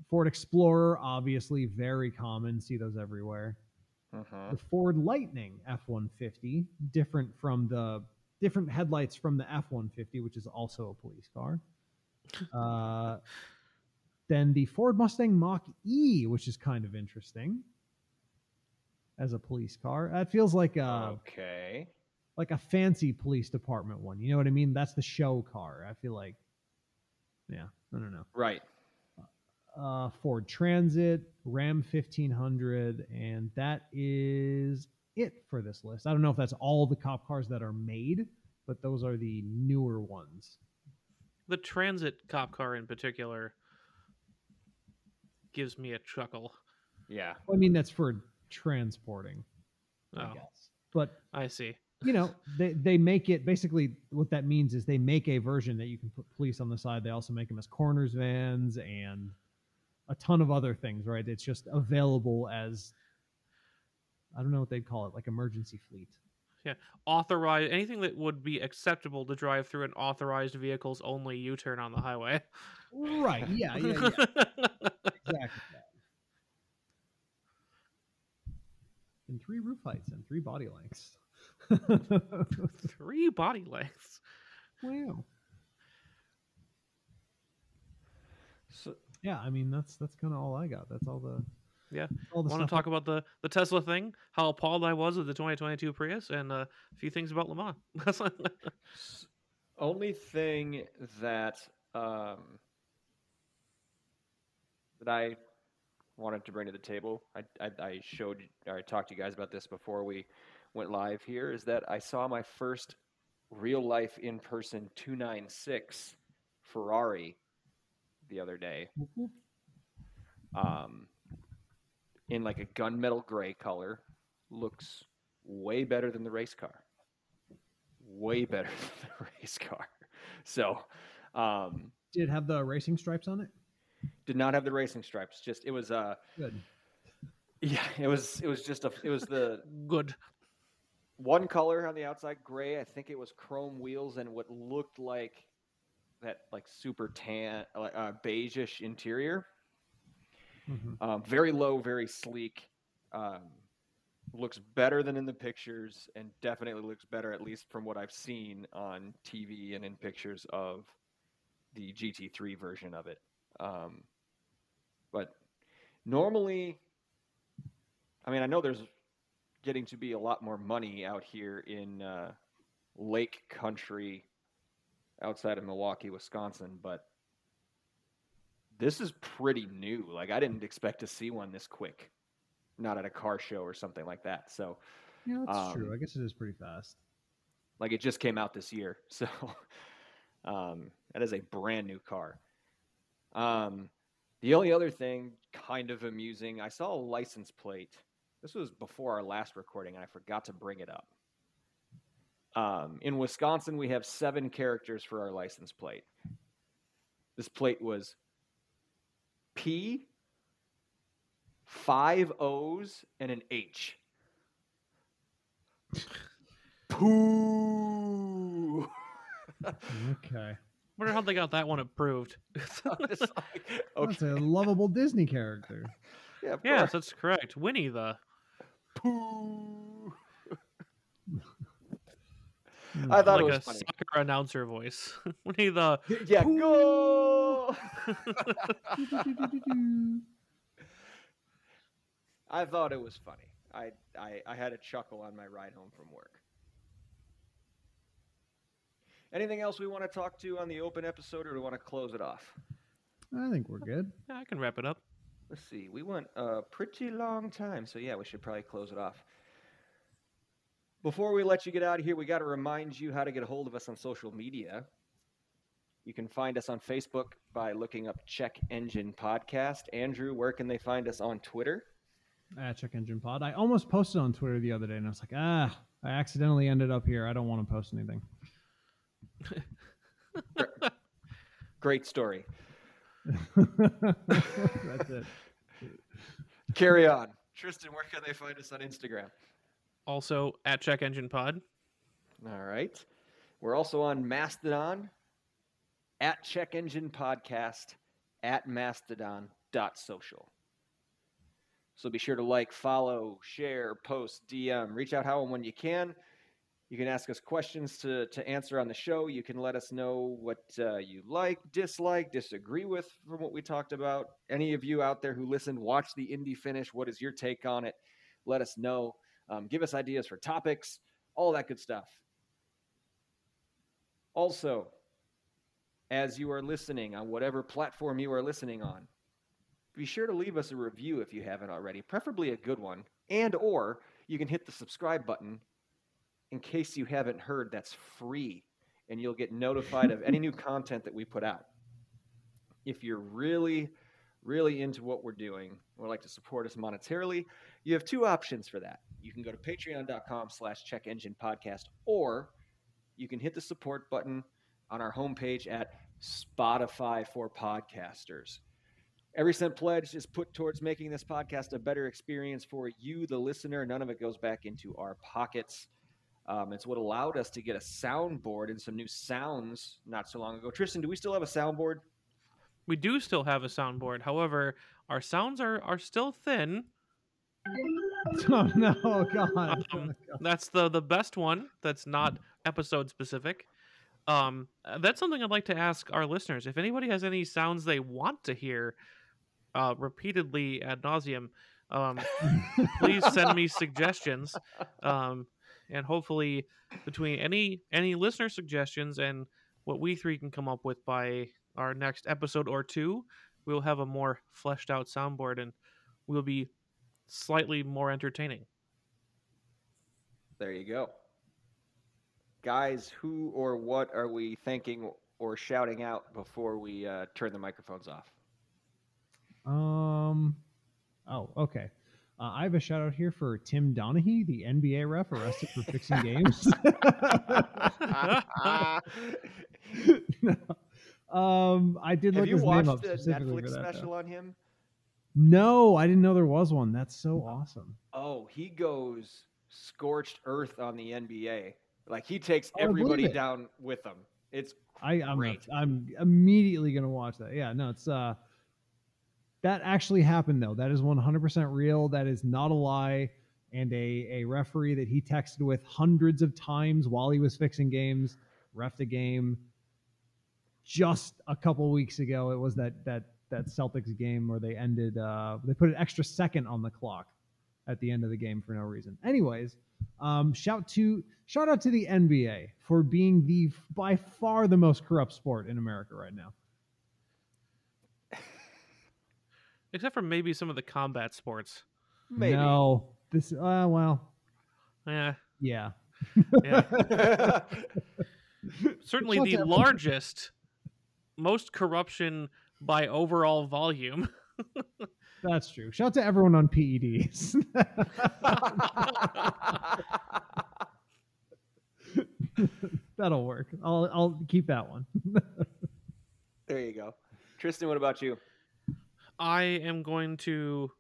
Speaker 3: Ford Explorer. Obviously very common. See those everywhere.
Speaker 2: Mhm.
Speaker 3: The Ford Lightning F-150, different from the different headlights from the F-150, which is also a police car. Uh, then the Ford Mustang Mach E, which is kind of interesting as a police car. That feels like a
Speaker 2: okay.
Speaker 3: like a fancy police department one. You know what I mean? That's the show car. I feel like, yeah, I don't know.
Speaker 2: Right.
Speaker 3: Uh, Ford Transit, Ram 1500, and that is it for this list. I don't know if that's all the cop cars that are made, but those are the newer ones.
Speaker 4: the transit cop car in particular gives me a chuckle.
Speaker 2: Yeah.
Speaker 3: I mean, that's for transporting, I
Speaker 4: Oh,
Speaker 3: guess. But
Speaker 4: I see.
Speaker 3: you know, they they make it basically what that means is they make a version that you can put police on the side. They also make them as corners vans and a ton of other things, right? It's just available as I don't know what they'd call it, like emergency fleet.
Speaker 4: Yeah, authorized anything that would be acceptable to drive through an authorized vehicles only U turn on the highway.
Speaker 3: Right. Yeah. Yeah. yeah. exactly. that. And three roof heights and three body lengths.
Speaker 4: Three body lengths.
Speaker 3: wow.
Speaker 2: So,
Speaker 3: Yeah. I mean, that's that's kind of all I got. That's all the.
Speaker 4: Yeah.
Speaker 3: All the
Speaker 4: Want to
Speaker 3: stuff I-
Speaker 4: talk about the, the Tesla thing? How appalled I was with the 2022 Prius, and uh, a few things about Le Mans.
Speaker 2: only thing that um, that I wanted to bring to the table, I, I, I showed or I talked to you guys about this before we went live here, is that I saw my first real life in person 296 Ferrari the other day. Um, in like a gunmetal gray color, looks way better than the race car. Way better than the race car. So, um,
Speaker 3: Did it have the racing stripes on it?
Speaker 2: did not have the racing stripes. Just it was uh
Speaker 3: Good.
Speaker 2: yeah, it was it was just a it was the
Speaker 4: Good.
Speaker 2: one color on the outside gray. I think it was chrome wheels and what looked like that like super tan like uh, beigeish interior.
Speaker 3: Mhm.
Speaker 2: Um, very low, very sleek. Um, looks better than in the pictures, and definitely looks better, at least from what I've seen on TV and in pictures of the GT3 version of it. Um, but normally, I mean, I know there's getting to be a lot more money out here in uh, Lake Country outside of Milwaukee, Wisconsin, but this is pretty new. Like I didn't expect to see one this quick, not at a car show or something like that. So,
Speaker 3: Yeah, that's
Speaker 2: Um,
Speaker 3: true. I guess it is pretty fast.
Speaker 2: like it just came out this year. So, um, that is a brand new car. Um, the only other thing, kind of amusing, I saw a license plate. This was before our last recording, and I forgot to bring it up. Um, in Wisconsin, we have seven characters for our license plate. This plate was P, five O's, and an H. Pooh.
Speaker 3: Okay.
Speaker 4: Wonder how they got that one approved.
Speaker 2: It's like,
Speaker 3: That's a lovable Disney character.
Speaker 2: Yeah, of
Speaker 4: yes,
Speaker 2: course.
Speaker 4: that's correct. Winnie the.
Speaker 2: Pooh. Hmm, I thought
Speaker 4: like
Speaker 2: it was
Speaker 4: a
Speaker 2: funny.
Speaker 4: soccer announcer voice. Winnie the.
Speaker 2: Yeah, go. I thought it was funny. I, I I had a chuckle on my ride home from work. Anything else we want to talk to on the open episode, or do we want to close it off?
Speaker 3: I think we're good.
Speaker 4: Yeah, I can wrap it up.
Speaker 2: Let's see. We went a pretty long time, so yeah, we should probably close it off. Before we let you get out of here, we got to remind you how to get a hold of us on social media. You can find us on Facebook by looking up Check Engine Podcast. Andrew, where can they find us on Twitter?
Speaker 3: Ah, check engine pod. I almost posted on Twitter the other day, and I was like, ah, I accidentally ended up here. I don't want to post anything.
Speaker 2: Great story.
Speaker 3: That's it.
Speaker 2: Carry on. Tristan, where can they find us on Instagram?
Speaker 4: Also at Check Engine Pod.
Speaker 2: All right. We're also on Mastodon at Check Engine Podcast at mastodon.social. So be sure to like, follow, share, post, DM, reach out how and when you can. You can ask us questions to, to answer on the show. You can let us know what uh, you like, dislike, disagree with from what we talked about. Any of you out there who listen, watch the Indy finish. What is your take on it? Let us know. Um, give us ideas for topics, all that good stuff. Also, as you are listening on whatever platform you are listening on, be sure to leave us a review if you haven't already, preferably a good one. And or you can hit the subscribe button in case you haven't heard that's free and you'll get notified of any new content that we put out. If you're really really into what we're doing or would like to support us monetarily, you have two options for that. You can go to patreon.com slash check engine podcast, or you can hit the support button on our homepage at Spotify for podcasters. Every cent pledged is put towards making this podcast a better experience for you, the listener. None of it goes back into our pockets. Um, it's what allowed us to get a soundboard and some new sounds not so long ago. Tristan, do we still have a soundboard?
Speaker 4: We do still have a soundboard. However, our sounds are, are still thin.
Speaker 3: Oh no, God.
Speaker 4: Um, that's the the best one. That's not episode specific. Um, uh, that's something I'd like to ask our listeners. If anybody has any sounds they want to hear, uh, repeatedly ad nauseum, um, please send me suggestions. Um, and hopefully, between any any listener suggestions and what we three can come up with by our next episode or two, we'll have a more fleshed out soundboard and we'll be slightly more entertaining.
Speaker 2: There you go. Guys, who or what are we thanking or shouting out before we uh, turn the microphones off?
Speaker 3: Um. Oh, okay. Uh, I have a shout out here for Tim Donaghy, the NBA ref arrested for fixing games. um, I did
Speaker 2: Have
Speaker 3: look
Speaker 2: you
Speaker 3: his name
Speaker 2: watched
Speaker 3: up
Speaker 2: the Netflix special on him?
Speaker 3: No, I didn't know there was one. That's so awesome.
Speaker 2: Oh, he goes scorched earth on the NBA. Like he takes
Speaker 3: Oh,
Speaker 2: everybody down with him. It's
Speaker 3: I, I'm
Speaker 2: Great.
Speaker 3: I'm immediately gonna watch that. Yeah, no, it's uh that actually happened though. That is 100% real. That is not a lie. And a a referee that he texted with hundreds of times while he was fixing games, ref the game. Just a couple weeks ago, it was that that that Celtics game where they ended. Uh, they put an extra second on the clock at the end of the game for no reason. Anyways, um, shout to shout out to the NBA for being the by far the most corrupt sport in America right now.
Speaker 4: Except for maybe some of the combat sports.
Speaker 2: maybe.
Speaker 3: No, this uh, well,
Speaker 4: Yeah,
Speaker 3: yeah.
Speaker 4: yeah. Certainly the largest, most corruption by overall volume.
Speaker 3: That's true. Shout out to everyone on PEDs. That'll work. I'll I'll keep that one.
Speaker 2: there you go. Tristan, what about you?
Speaker 4: I am going to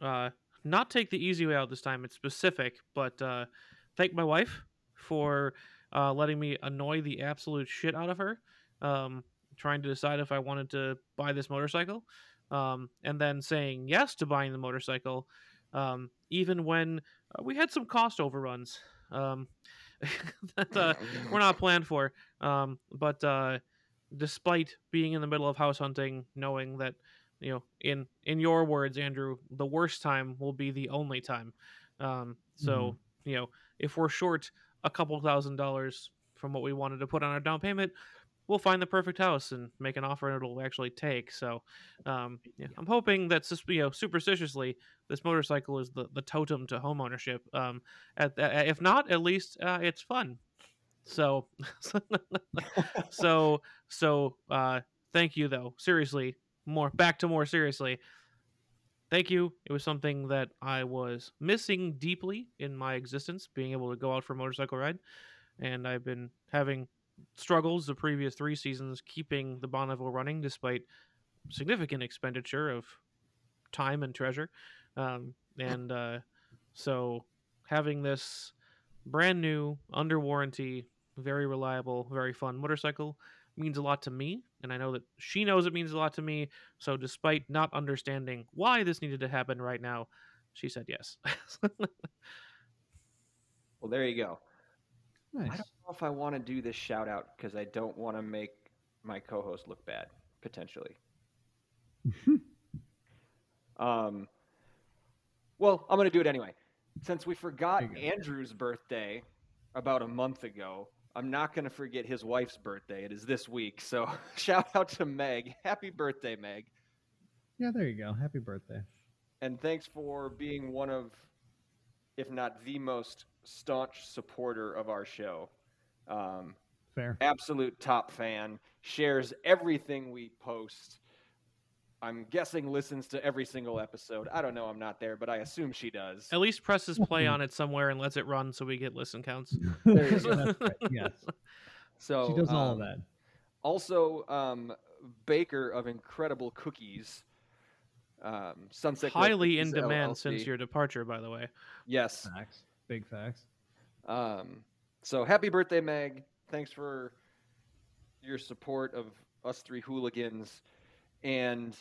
Speaker 4: uh, not take the easy way out this time. It's specific, but uh, thank my wife for uh, letting me annoy the absolute shit out of her, um, trying to decide if I wanted to buy this motorcycle, um, and then saying yes to buying the motorcycle, um, even when uh, we had some cost overruns um, that uh, were not planned for. Um, but uh, despite being in the middle of house hunting, knowing that you know, in in your words, Andrew, the worst time will be the only time. Um, so you know, if we're short a couple thousand dollars from what we wanted to put on our down payment, we'll find the perfect house and make an offer and it'll actually take. So, um, yeah, I'm hoping that you know superstitiously this motorcycle is the, the totem to home ownership. Um, at, at, if not, at least uh, it's fun. So, so so uh, thank you though. Seriously, more back to more seriously. Thank you. It was something that I was missing deeply in my existence, being able to go out for a motorcycle ride, and I've been having struggles the previous three seasons keeping the Bonneville running despite significant expenditure of time and treasure. Um, and uh, so having this brand new, under warranty, very reliable, very fun motorcycle means a lot to me. And I know that she knows it means a lot to me. So despite not understanding why this needed to happen right now, she said yes.
Speaker 2: Well, there you go. I don't know if I want to do this shout out because I don't want to make my co-host look bad potentially. um, well, I'm going to do it anyway. Since we forgot
Speaker 3: There you go.
Speaker 2: Andrew's birthday about a month ago, I'm not going to forget his wife's birthday. It is this week. So shout out to Meg. Happy birthday, Meg.
Speaker 3: Yeah, there you go. Happy birthday.
Speaker 2: And thanks for being one of, if not the most staunch supporter of our show. Um,
Speaker 3: Fair.
Speaker 2: absolute top fan, shares everything we post. I'm guessing listens to every single episode. I don't know, I'm not there, but I assume she does.
Speaker 4: At least presses play on it somewhere and lets it run so we get listen counts.
Speaker 2: There you go.
Speaker 3: Right. Yes.
Speaker 2: So
Speaker 3: she does all of
Speaker 2: um,
Speaker 3: that.
Speaker 2: Also, um, baker of incredible cookies. Um, Sunset Glow
Speaker 4: Highly in
Speaker 2: Cookies
Speaker 4: demand since your departure, by the way.
Speaker 2: yes.
Speaker 3: Facts. Big facts.
Speaker 2: Um, so happy birthday, Meg. Thanks for your support of us three hooligans. And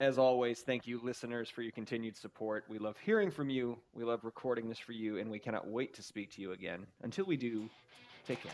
Speaker 2: as always, thank you, listeners, for your continued support. We love hearing from you. We love recording this for you, and we cannot wait to speak to you again. Until we do, take care.